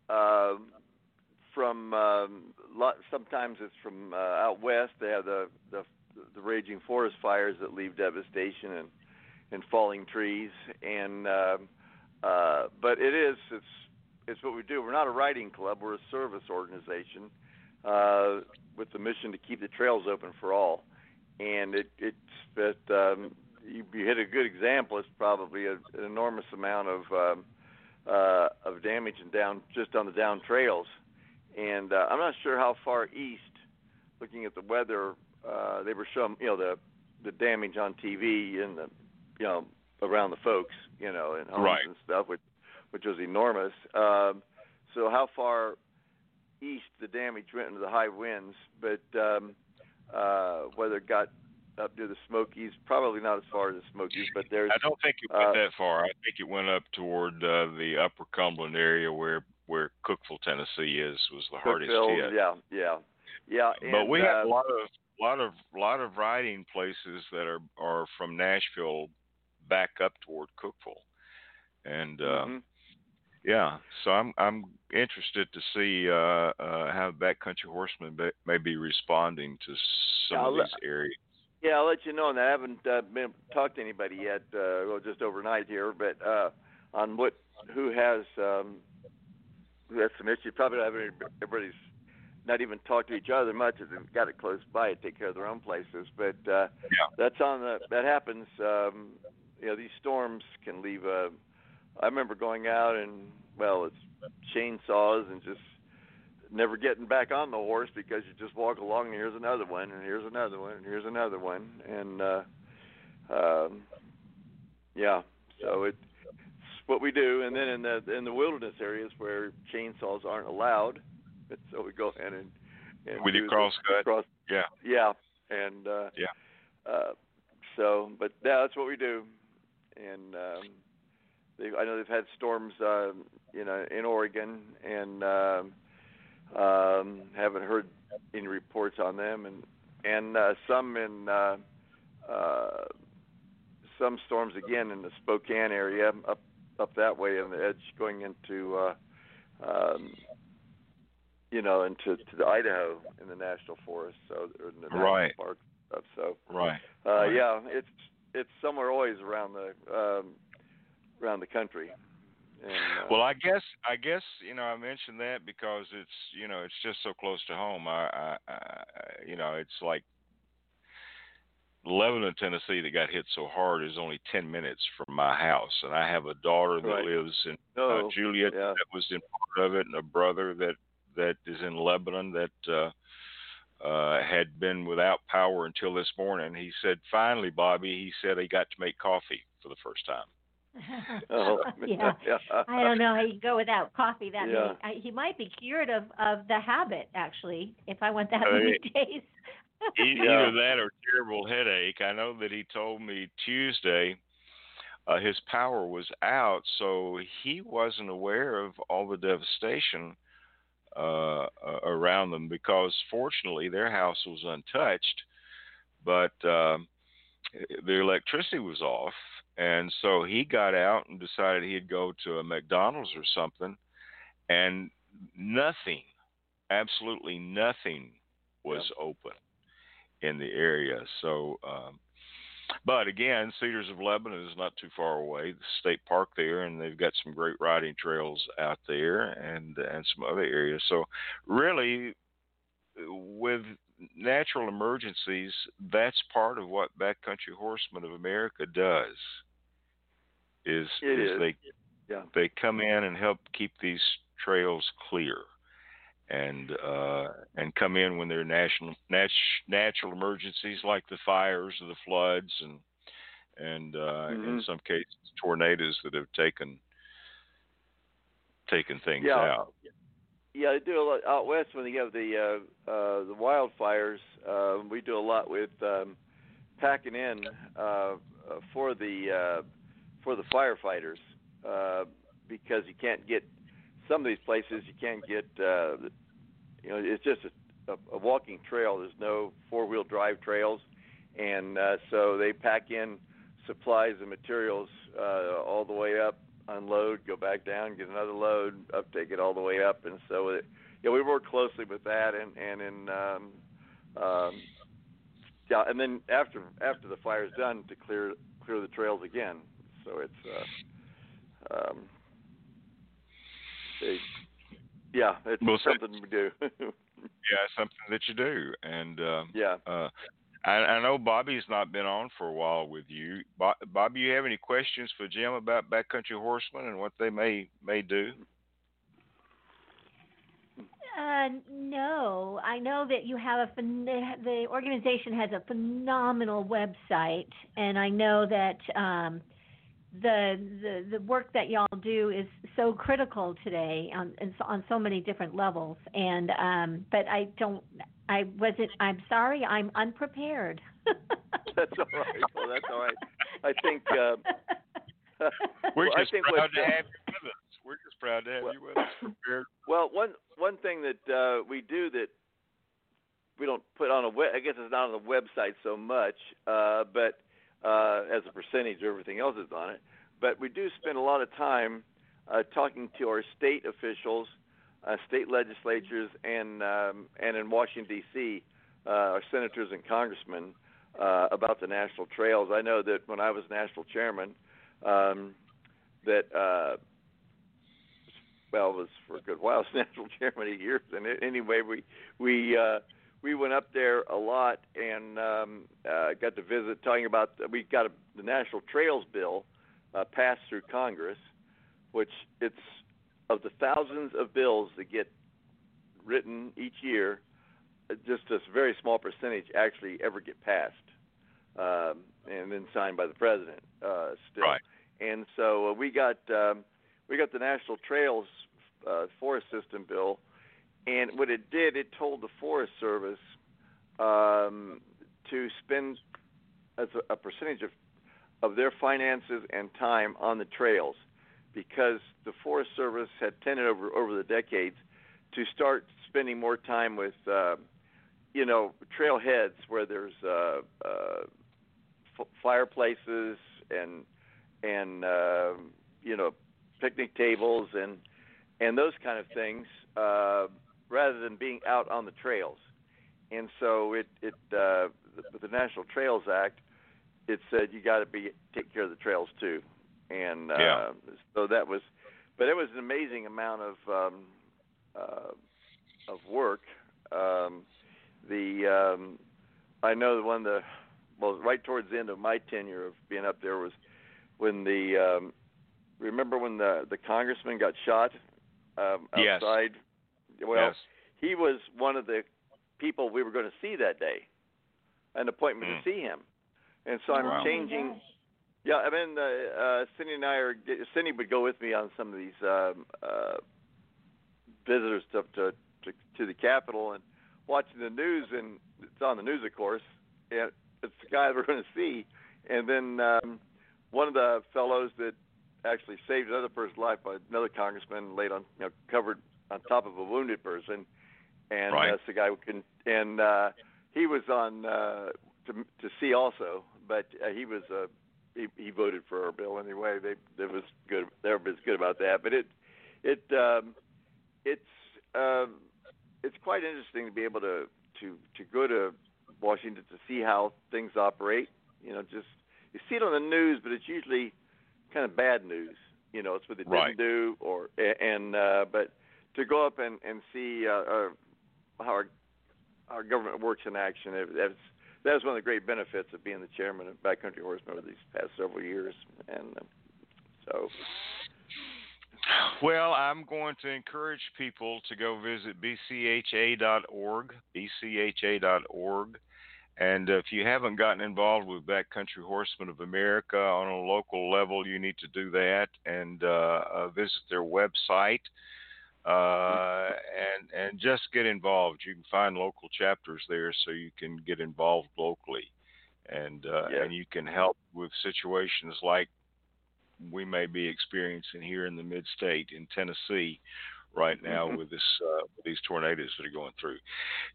um from um, sometimes it's from uh, out west. They have the, the the raging forest fires that leave devastation and and falling trees. And um, uh, but it is it's it's what we do. We're not a riding club. We're a service organization uh, with the mission to keep the trails open for all. And it it's that um, you, you hit a good example. It's probably a, an enormous amount of uh, of damage and down just on the down trails. And uh, I'm not sure how far east. Looking at the weather, uh, they were showing you know the the damage on TV and the you know around the folks you know and homes Right. and stuff, which which was enormous. Um, so how far east the damage went into the high winds, but um, uh, whether it got up to the Smokies, probably not as far as the Smokies, but there's I don't think it went uh, that far. I think it went up toward uh, the Upper Cumberland area where where Cookeville, Tennessee is was the hardest hit. Yeah, yeah, yeah. but we uh, have a lot of lot of lot of riding places that are are from Nashville back up toward Cookeville, and uh, mhm. yeah. So I'm I'm interested to see uh, uh, how backcountry horsemen may be responding to some of these areas. Yeah, I'll let you know that. I haven't uh, been talked to anybody yet, uh, well, just overnight here, but uh, on what who has um, who has some issues. Probably not everybody- everybody's not even talked to each other much. as They've got it close by, to take care of their own places. But uh, Yeah. that's on the that happens. Um, you know, these storms can leave a. I remember going out and well, it's chainsaws and just never getting back on the horse because you just walk along and here's another one and here's another one and here's another one and uh um yeah so it, it's what we do and then in the in the wilderness areas where chainsaws aren't allowed [LAUGHS] so we go in and and We do the crosscut. cross Yeah. yeah and uh Yeah. uh so but yeah that's what we do and um they I know they've had storms uh you know in Oregon and um um haven't heard any reports on them and and uh some in uh uh some storms again in the Spokane area up up that way on the edge going into uh um you know into to the Idaho in the national forest so or in the national Right. park stuff so Right. uh Right. yeah it's it's somewhere always around the um around the country and uh, Well, I guess I guess you know I mentioned that because it's you know it's just so close to home. I, I, I you know it's like Lebanon, Tennessee, that got hit so hard is only ten minutes from my house, and I have a daughter that Right. lives in uh, oh, Juliet yeah. that was in part of it, and a brother that that is in Lebanon that uh, uh, had been without power until this morning. He said, "Finally, Bobbi," he said, he got to make coffee for the first time. [LAUGHS] oh [LAUGHS] yeah. I don't know how you go without coffee that Yeah. I, he might be cured of of the habit actually. If I went that Uh, many [LAUGHS] days. Either that or terrible headache. I know that he told me Tuesday uh, his power was out, so he wasn't aware of all the devastation uh, uh, around them because fortunately their house was untouched, but um, the electricity was off, and so he got out and decided he'd go to a McDonald's or something, and nothing, absolutely nothing, was open in the area. So, um, but again, Cedars of Lebanon is not too far away. The state park there, and they've got some great riding trails out there, and and some other areas. So, really, with natural emergencies, that's part of what Backcountry Horsemen of America does. Is, It is is. they Yeah. they come in and help keep these trails clear and uh and come in when there are national nat- natural emergencies like the fires or the floods and and uh in Mhm. some cases tornadoes that have taken taken things Yeah. out Yeah, they do a lot out west when they have the uh, uh, the wildfires. Uh, we do a lot with um, packing in uh, uh, for the uh, for the firefighters uh, because you can't get some of these places you can't get uh, you know it's just a, a, a walking trail. There's no four wheel drive trails, and uh, so they pack in supplies and materials uh, all the way up unload, go back down, get another load, up, take it all the way up, and so it, yeah, we work closely with that, and and in um, um, yeah, and then after after the fire's done, to clear clear the trails again. So it's uh, um, they, yeah, it's Well, so- something we do. [LAUGHS] yeah something that you do and um yeah. uh I, I know Bobbi's not been on for a while with you. Bo- Bobbi, you have any questions for Jim about backcountry horsemen and what they may may do? Uh, no, I know that you have a phen- the organization has a phenomenal website, and I know that um, the the the work that y'all do is so critical today on so- on so many different levels. And um, but I don't, I wasn't. I'm sorry, I'm unprepared. [LAUGHS] That's all right. Well, that's all right. I think. Uh, [LAUGHS] We're well, I just think proud to have you with us. We're just proud to have Well- you with us. Prepared. Well, one one thing that uh, we do that we don't put on a web, I guess it's not on the website so much, uh, but uh, as a percentage, of everything else is on it. But we do spend a lot of time uh, talking to our state officials, uh, state legislatures, and um, and in Washington D.C., uh, our senators and congressmen uh, about the national trails. I know that when I was national chairman, um, that uh, well, it was for a good while, [LAUGHS] national chairman eight years. And a- anyway, we we uh, we went up there a lot and um, uh, got to visit, talking about we got a, the national trails bill uh, passed through Congress, which it's of the thousands of bills that get written each year, uh, just a very small percentage actually ever get passed, um, and then signed by the president. Uh, still, Right. and so uh, we got um, we got the National Trails uh, Forest System bill, and what it did, it told the Forest Service um, to spend as a, a percentage of of their finances and time on the trails, because the Forest Service had tended over over the decades to start spending more time with, uh, you know, trailheads where there's uh, uh, f- fireplaces and and uh, you know picnic tables and and those kind of things, uh, rather than being out on the trails. And so it it uh, with the National Trails Act, it said you got to be take care of the trails too. And uh, Yeah. so that was, but it was an amazing amount of um, uh, of work. Um, the um, I know that one the well, right towards the end of my tenure of being up there was when the um, remember when the the congressman got shot um, Yes. Outside. Well, yes. he was one of the people we were going to see that day, an appointment Mm. to see him. And so I'm Wow. changing. Yeah, I mean, uh, uh, Cindy and I are. Cindy would go with me on some of these um, uh, visitors to, to to to the Capitol and watching the news, and it's on the news, of course. And it's the guy we're going to see, and then um, one of the fellows that actually saved another person's life by another congressman laid on, you know, covered on top of a wounded person, and Right. that's the guy who can. And uh, he was on uh, to to see also, but uh, he was uh, he, he voted for our bill anyway. They it was good. They were good about that. But it it um, it's um, it's quite interesting to be able to to to go to Washington to see how things operate. You know, just you see it on the news, but it's usually kind of bad news. You know, it's what they Right. didn't do, or and uh, but to go up and and see uh, uh, how our our government works in action, it, that's that's one of the great benefits of being the chairman of Backcountry Horsemen over these past several years, and uh, so Well, I'm going to encourage people to go visit bcha.org, bcha.org. And if you haven't gotten involved with Backcountry Horsemen of America on a local level, you need to do that and uh, uh, visit their website uh, and and just get involved. You can find local chapters there, so you can get involved locally, and uh, Yeah. and you can help with situations like we may be experiencing here in the mid-state in Tennessee right now Mhm. with this uh, with these tornadoes that are going through.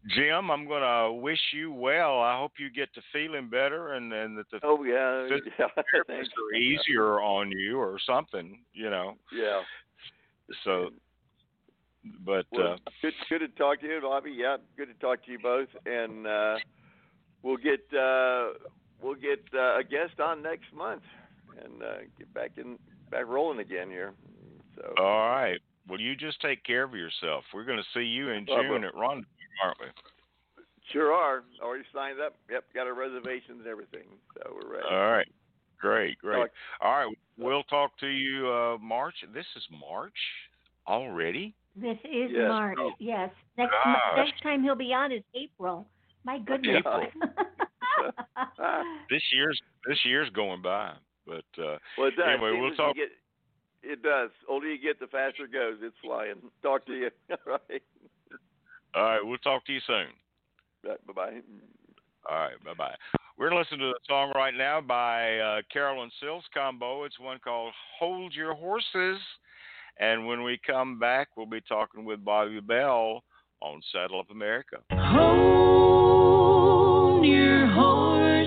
Jim, I'm going to wish you well. I hope you get to feeling better and and that the oh yeah, [LAUGHS] yeah, therapists are easier on you or something, you know. Yeah. So, but Well, uh, good, good to talk to you, Bobbi. Yeah, good to talk to you both, and uh, we'll get uh, we'll get uh, a guest on next month, and uh, get back in back rolling again here. So all right. Well, you just take care of yourself. We're going to see you in June at Rendezvous, aren't we? sure are already signed up. Yep, got our reservations and everything, so we're ready. All right. Great, great. Talk- All right, we'll talk to you uh March. This is March already. This is Yes. March. Oh. Yes. Next Gosh. next time he'll be on is April. My [LAUGHS] goodness. April. [LAUGHS] [LAUGHS] This year's this year's going by, but uh well, does. Anyway, we'll talk- get, it does. Older you get, the faster it goes. It's flying. Talk to you. All right. all right, we'll talk to you soon. Bye bye. All right, bye bye. We're gonna listen to a song right now by uh, Carolyn Sills combo. It's one called "Hold Your Horses," and when we come back, we'll be talking with Bobbi Bell on Saddle Up America. Hold your horses.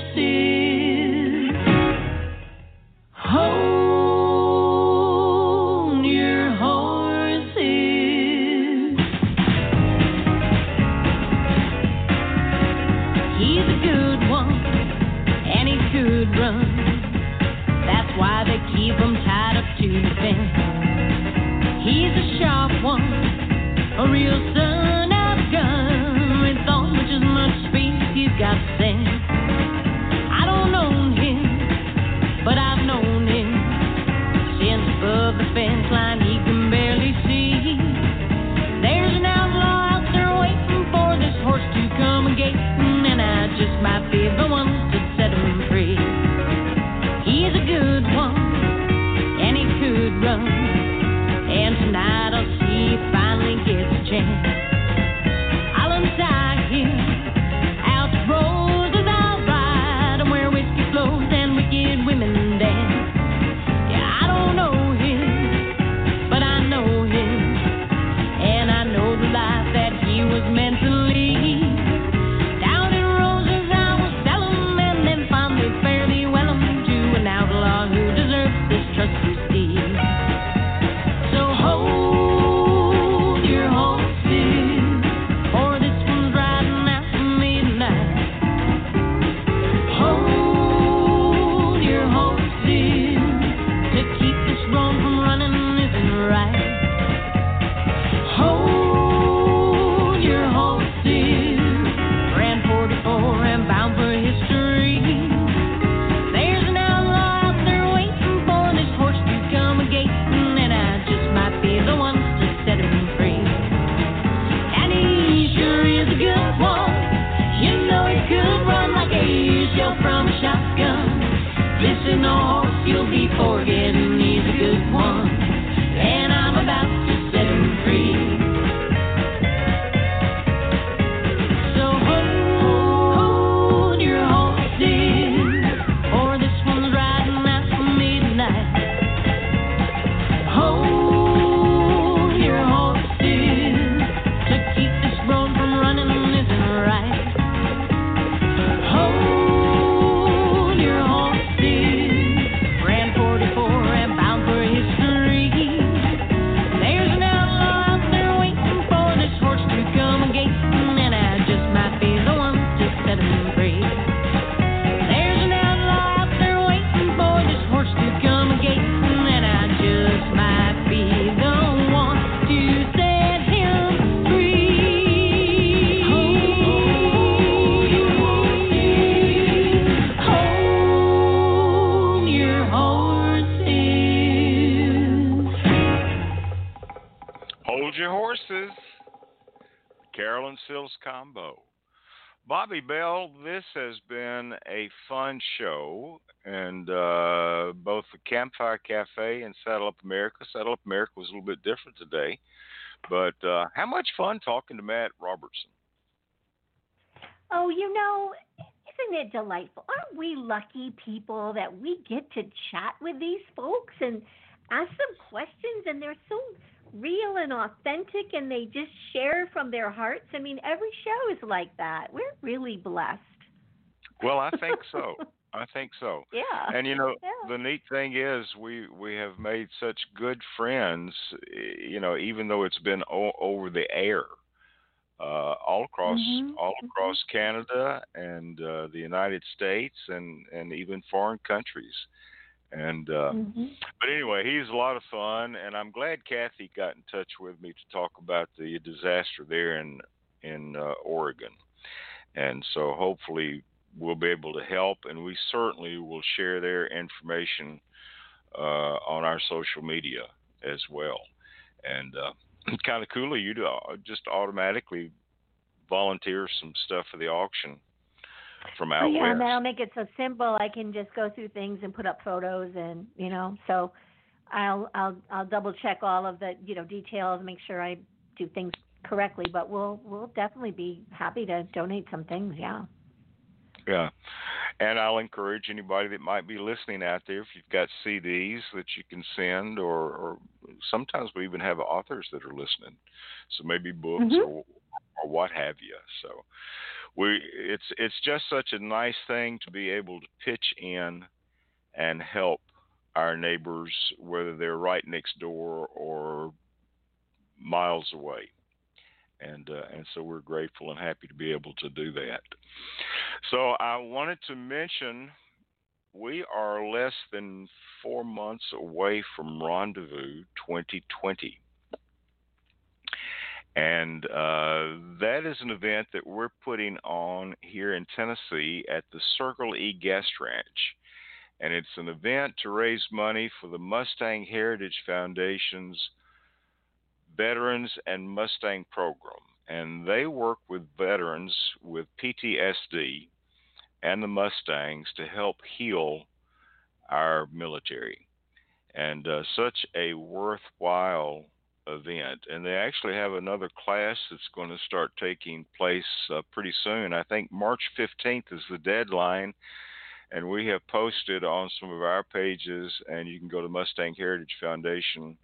Combo. Bobbi Bell, this has been a fun show, and uh, both the Campfire Cafe and Saddle Up America. Saddle Up America was a little bit different today, but uh, how much fun talking to Matt Robertson? Oh, you know, isn't it delightful? Aren't we lucky people that we get to chat with these folks and ask them questions, and they're so real and authentic and they just share from their hearts. I mean, every show is like that. We're really blessed. Well, I think so. [LAUGHS] I think so. Yeah. And you know, yeah. the neat thing is we we have made such good friends, you know, even though it's been o- over the air. Uh, all across mm-hmm. all across Canada and uh, the United States and and even foreign countries. And uh, mm-hmm. but anyway, he's a lot of fun, and I'm glad Kathy got in touch with me to talk about the disaster there in in uh, Oregon, and so hopefully we'll be able to help, and we certainly will share their information uh, on our social media as well. And uh, kind of cool of you to just automatically volunteer some stuff for the auction from out yeah, west. that'll make it so simple. I can just go through things and put up photos, and you know, so I'll I'll I'll double check all of the you know details, make sure I do things correctly. But we'll we'll definitely be happy to donate some things. Yeah. Yeah. And I'll encourage anybody that might be listening out there, if you've got CDs that you can send, or, or sometimes we even have authors that are listening, so maybe books mm-hmm. or, or what have you. So we it's it's just such a nice thing to be able to pitch in and help our neighbors, whether they're right next door or miles away. And uh, and so we're grateful and happy to be able to do that. So I wanted to mention we are less than four months away from Rendezvous 2020. And uh, that is an event that we're putting on here in Tennessee at the Circle E Guest Ranch. And it's an event to raise money for the Mustang Heritage Foundation's Veterans and Mustang program. And they work with veterans with PTSD and the Mustangs to help heal our military. And uh, such a worthwhile event. And they actually have another class that's going to start taking place uh, pretty soon. I think March 15th is the deadline. And we have posted on some of our pages, and you can go to Mustang Heritage Foundation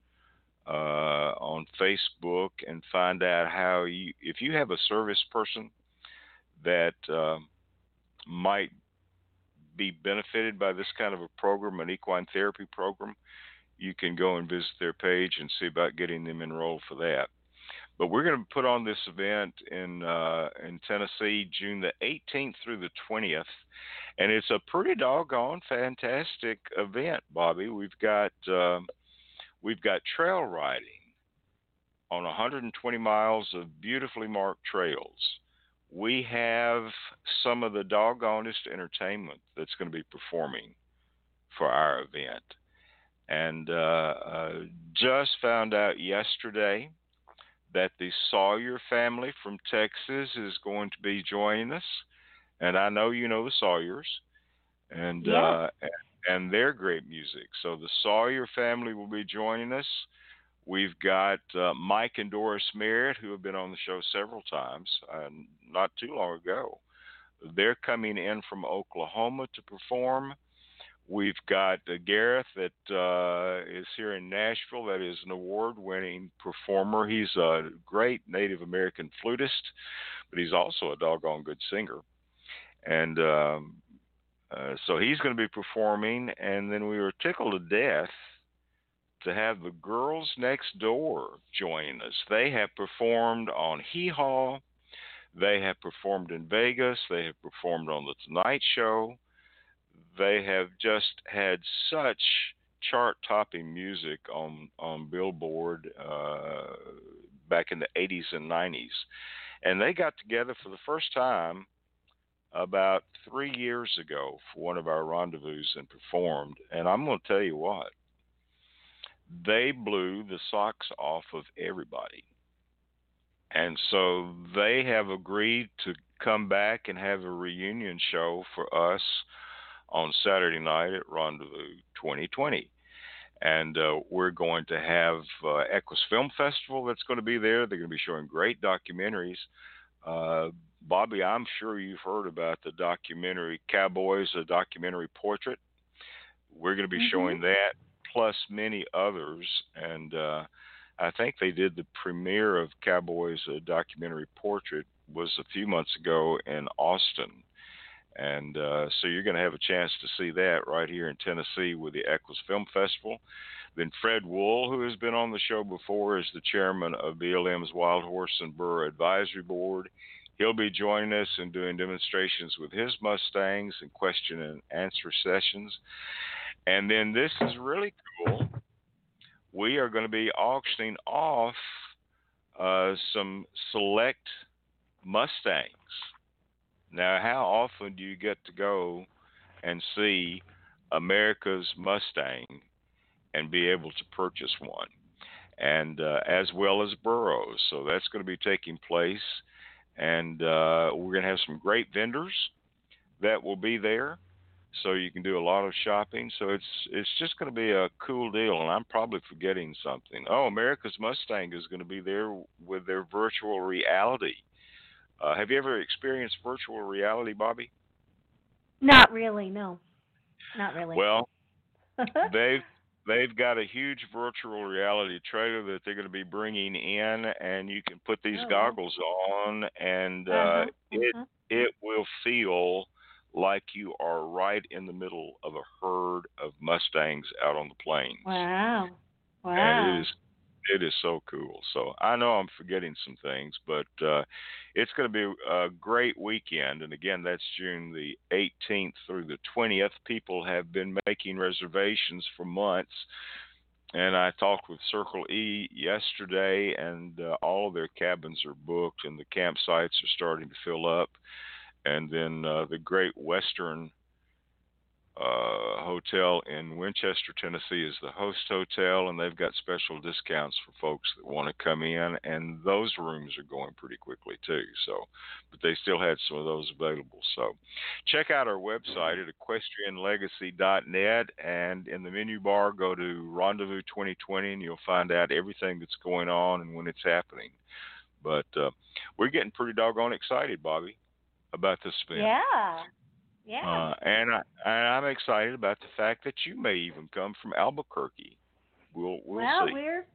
uh, on Facebook and find out how you, if you have a service person that uh, might be benefited by this kind of a program, an equine therapy program, you can go and visit their page and see about getting them enrolled for that. But we're going to put on this event in uh, in Tennessee, June the 18th through the 20th, and it's a pretty doggone fantastic event, Bobbi. We've got uh, we've got trail riding on 120 miles of beautifully marked trails. We have some of the doggonest entertainment that's going to be performing for our event and uh, uh, just found out yesterday that the Sawyer family from Texas is going to be joining us, and I know you know the Sawyers, and yeah. uh, and their great music. So the Sawyer family will be joining us. We've got uh, Mike and Doris Merritt, who have been on the show several times, uh, not too long ago. They're coming in from Oklahoma to perform. We've got uh, Gareth that uh, is here in Nashville. That is an award-winning performer. He's a great Native American flutist, but he's also a doggone good singer. And um, uh, so he's going to be performing. And then we were tickled to death to have the girls next door join us. They have performed on Hee Haw. They have performed in Vegas. They have performed on the Tonight Show they have just had such chart topping music on on Billboard uh, back in the 80s and 90s, and they got together for the first time about three years ago for one of our rendezvous and performed. And I'm going to tell you what, they blew the socks off of everybody. And so they have agreed to come back and have a reunion show for us on Saturday night at Rendezvous 2020. And uh, we're going to have uh, Equus Film Festival that's going to be there. They're going to be showing great documentaries. Uh, Bobbi, I'm sure you've heard about the documentary Cowboys, a documentary portrait. We're going to be mm-hmm. showing that, plus many others. And uh, I think they did the premiere of Cowboys, a documentary portrait, was a few months ago in Austin. And uh, so you're going to have a chance to see that right here in Tennessee with the Equus Film Festival. Then Fred Woehl, who has been on the show before, is the chairman of BLM's Wild Horse and Burro Advisory Board. He'll be joining us and doing demonstrations with his Mustangs and question and answer sessions. And then this is really cool. We are going to be auctioning off uh, some select Mustangs. Now, how often do you get to go and see America's Mustang and be able to purchase one? And uh, as well as burros. So that's going to be taking place and uh, we're going to have some great vendors that will be there, so you can do a lot of shopping. So it's it's just going to be a cool deal, and I'm probably forgetting something. Oh, America's Mustang is going to be there with their virtual reality. Uh, have you ever experienced virtual reality, Bobbi? Not really, no. Not really. Well, [LAUGHS] they've they've got a huge virtual reality trailer that they're going to be bringing in, and you can put these oh. goggles on, and uh, uh-huh. it uh-huh. it will feel like you are right in the middle of a herd of mustangs out on the plains. Wow! Wow! And it is it is so cool. So I know I'm forgetting some things, but uh, it's going to be a great weekend. And again, that's June the 18th through the 20th. People have been making reservations for months. And I talked with Circle E yesterday, and uh, all of their cabins are booked, and the campsites are starting to fill up. And then uh, the Great Western uh, hotel in Winchester, Tennessee is the host hotel, and they've got special discounts for folks that want to come in, and those rooms are going pretty quickly too. So, but they still had some of those available. So, check out our website at equestrianlegacy.net, and in the menu bar, go to Rendezvous 2020, and you'll find out everything that's going on and when it's happening. But uh, we're getting pretty doggone excited, Bobbi, about this event. Yeah. Yeah. Uh, and I and I'm excited about the fact that you may even come from Albuquerque. We'll we'll, well see. we're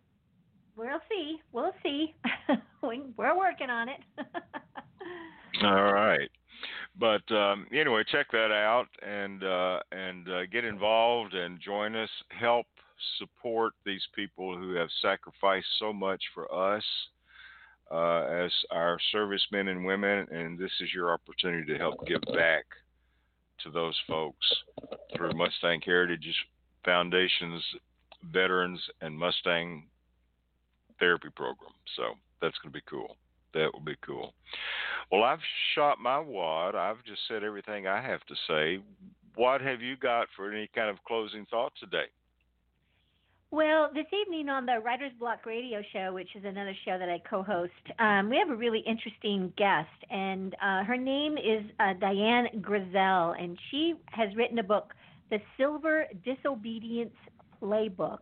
we'll see. We'll see. [LAUGHS] we, we're working on it. [LAUGHS] All right. But um, anyway, check that out and uh, and uh, get involved and join us. Help support these people who have sacrificed so much for us uh, as our servicemen and women, and this is your opportunity to help give back to those folks through Mustang Heritage Foundation's Veterans and Mustang Therapy Program. So that's going to be cool. That will be cool. Well, I've shot my wad. I've just said everything I have to say. What have you got for any kind of closing thought today? Well, this evening on the Writer's Block Radio Show, which is another show that I co-host, um, we have a really interesting guest, and uh, her name is uh, Dian Griesel, and she has written a book, The Silver Disobedience Playbook.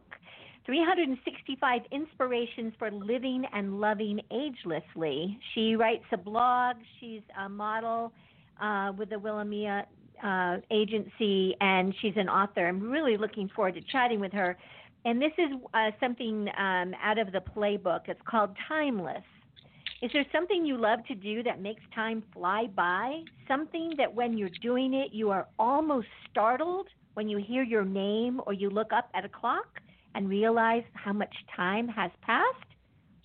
365 inspirations for living and loving agelessly. She writes a blog. She's a model uh, with the Wilhelmina uh, agency, and she's an author. I'm really looking forward to chatting with her and this is uh, something um, out of the playbook. It's called Timeless. Is there something you love to do that makes time fly by? Something that when you're doing it, you are almost startled when you hear your name or you look up at a clock and realize how much time has passed?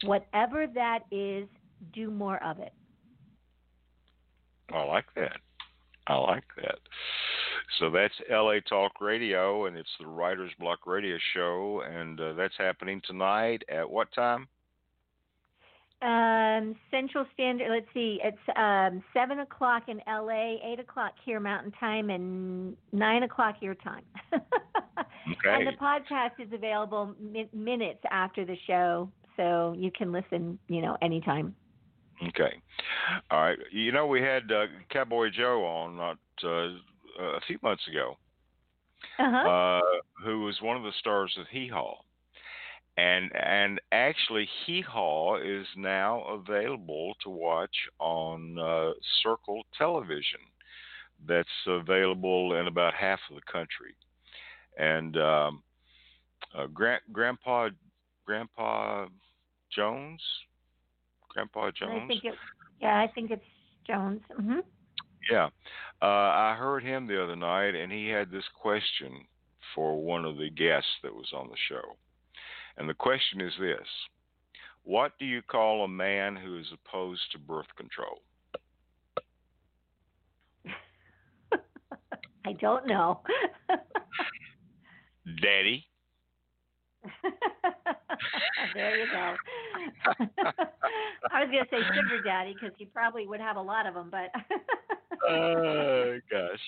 Whatever that is, do more of it. I like that. I like that. So that's LA Talk Radio, and it's the Writer's Block Radio Show, and uh, that's happening tonight at what time? Um, Central Standard. Let's see. It's um, seven o'clock in LA, eight o'clock here Mountain Time, and nine o'clock your time. Okay. [LAUGHS] And the podcast is available mi- minutes after the show, so you can listen. You know, anytime. Okay. All right. You know, we had uh, Cowboy Joe on not uh, a few months ago, Uh-huh. uh, who was one of the stars of Hee Haw. And and actually, Hee Haw is now available to watch on uh, Circle Television. That's available in about half of the country. And um, uh, Grand, Grandpa Grandpa Jones, Grandpa Jones. I think it. Yeah, I think it's Jones. hmm Yeah. Uh, I heard him the other night, and he had this question for one of the guests that was on the show. And the question is this What do you call a man who is opposed to birth control? [LAUGHS] I don't know. [LAUGHS] Daddy? [LAUGHS] there you go. I was going to say sugar daddy because he probably would have a lot of them, but Oh, gosh.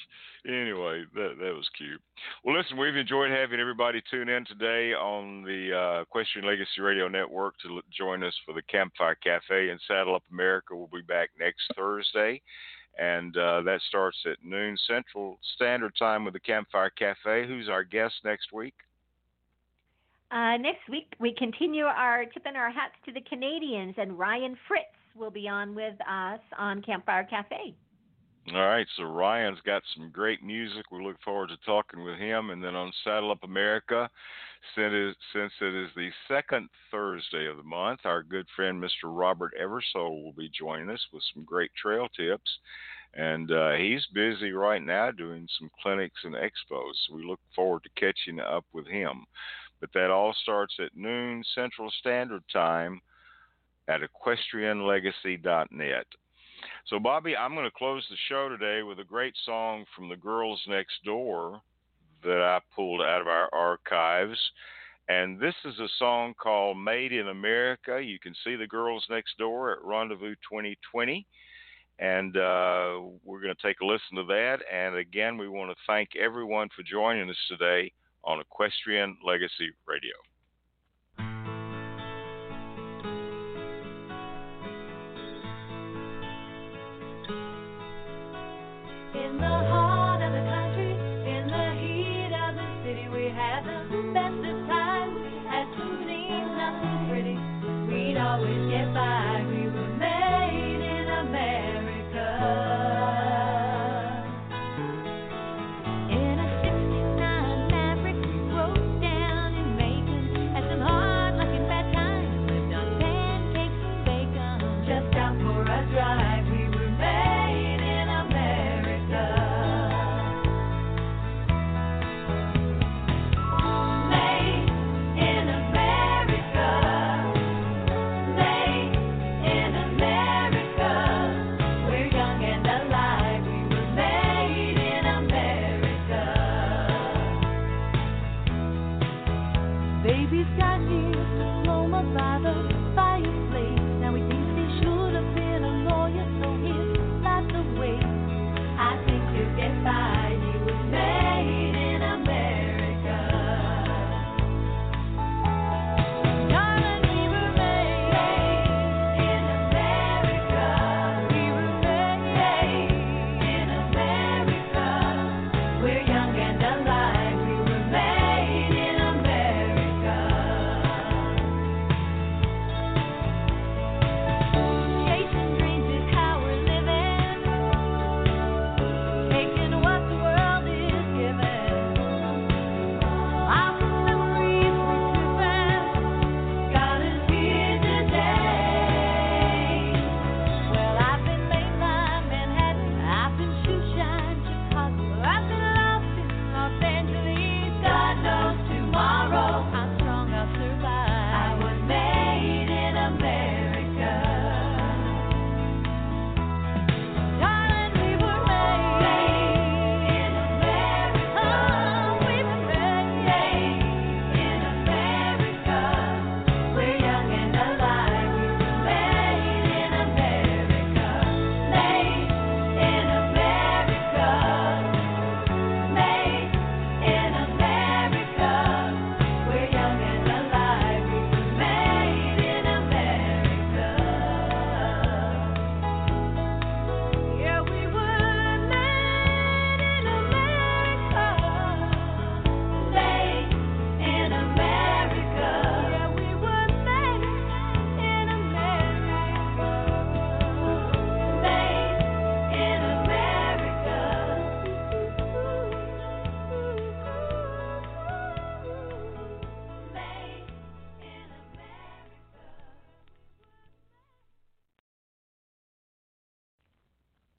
Anyway, that, that was cute. Well, listen, we've enjoyed having everybody tune in today on the uh, Equestrian Legacy Radio Network to l- join us for the Campfire Cafe and Saddle Up America. We'll be back next Thursday. And uh, that starts at noon Central Standard Time with the Campfire Cafe. Who's our guest next week? uh, next week we continue our tipping our hats to the Canadians, and Ryan Fritz will be on with us on Campfire Cafe. All right, so Ryan's got some great music. We look forward to talking with him. And then on Saddle Up America, since it is, the second Thursday of the month, our good friend Mr. Robert Eversole will be joining us with some great trail tips. And uh, he's busy right now doing some clinics and expos. So we look forward to catching up with him. But that all starts at noon Central Standard Time at equestrianlegacy.net. So, Bobbi, I'm going to close the show today with a great song from the Girls Next Door that I pulled out of our archives. And this is a song called Made in America. You can see the Girls Next Door at Rendezvous 2020. And uh, we're going to take a listen to that. And again, we want to thank everyone for joining us today on Equestrian Legacy Radio.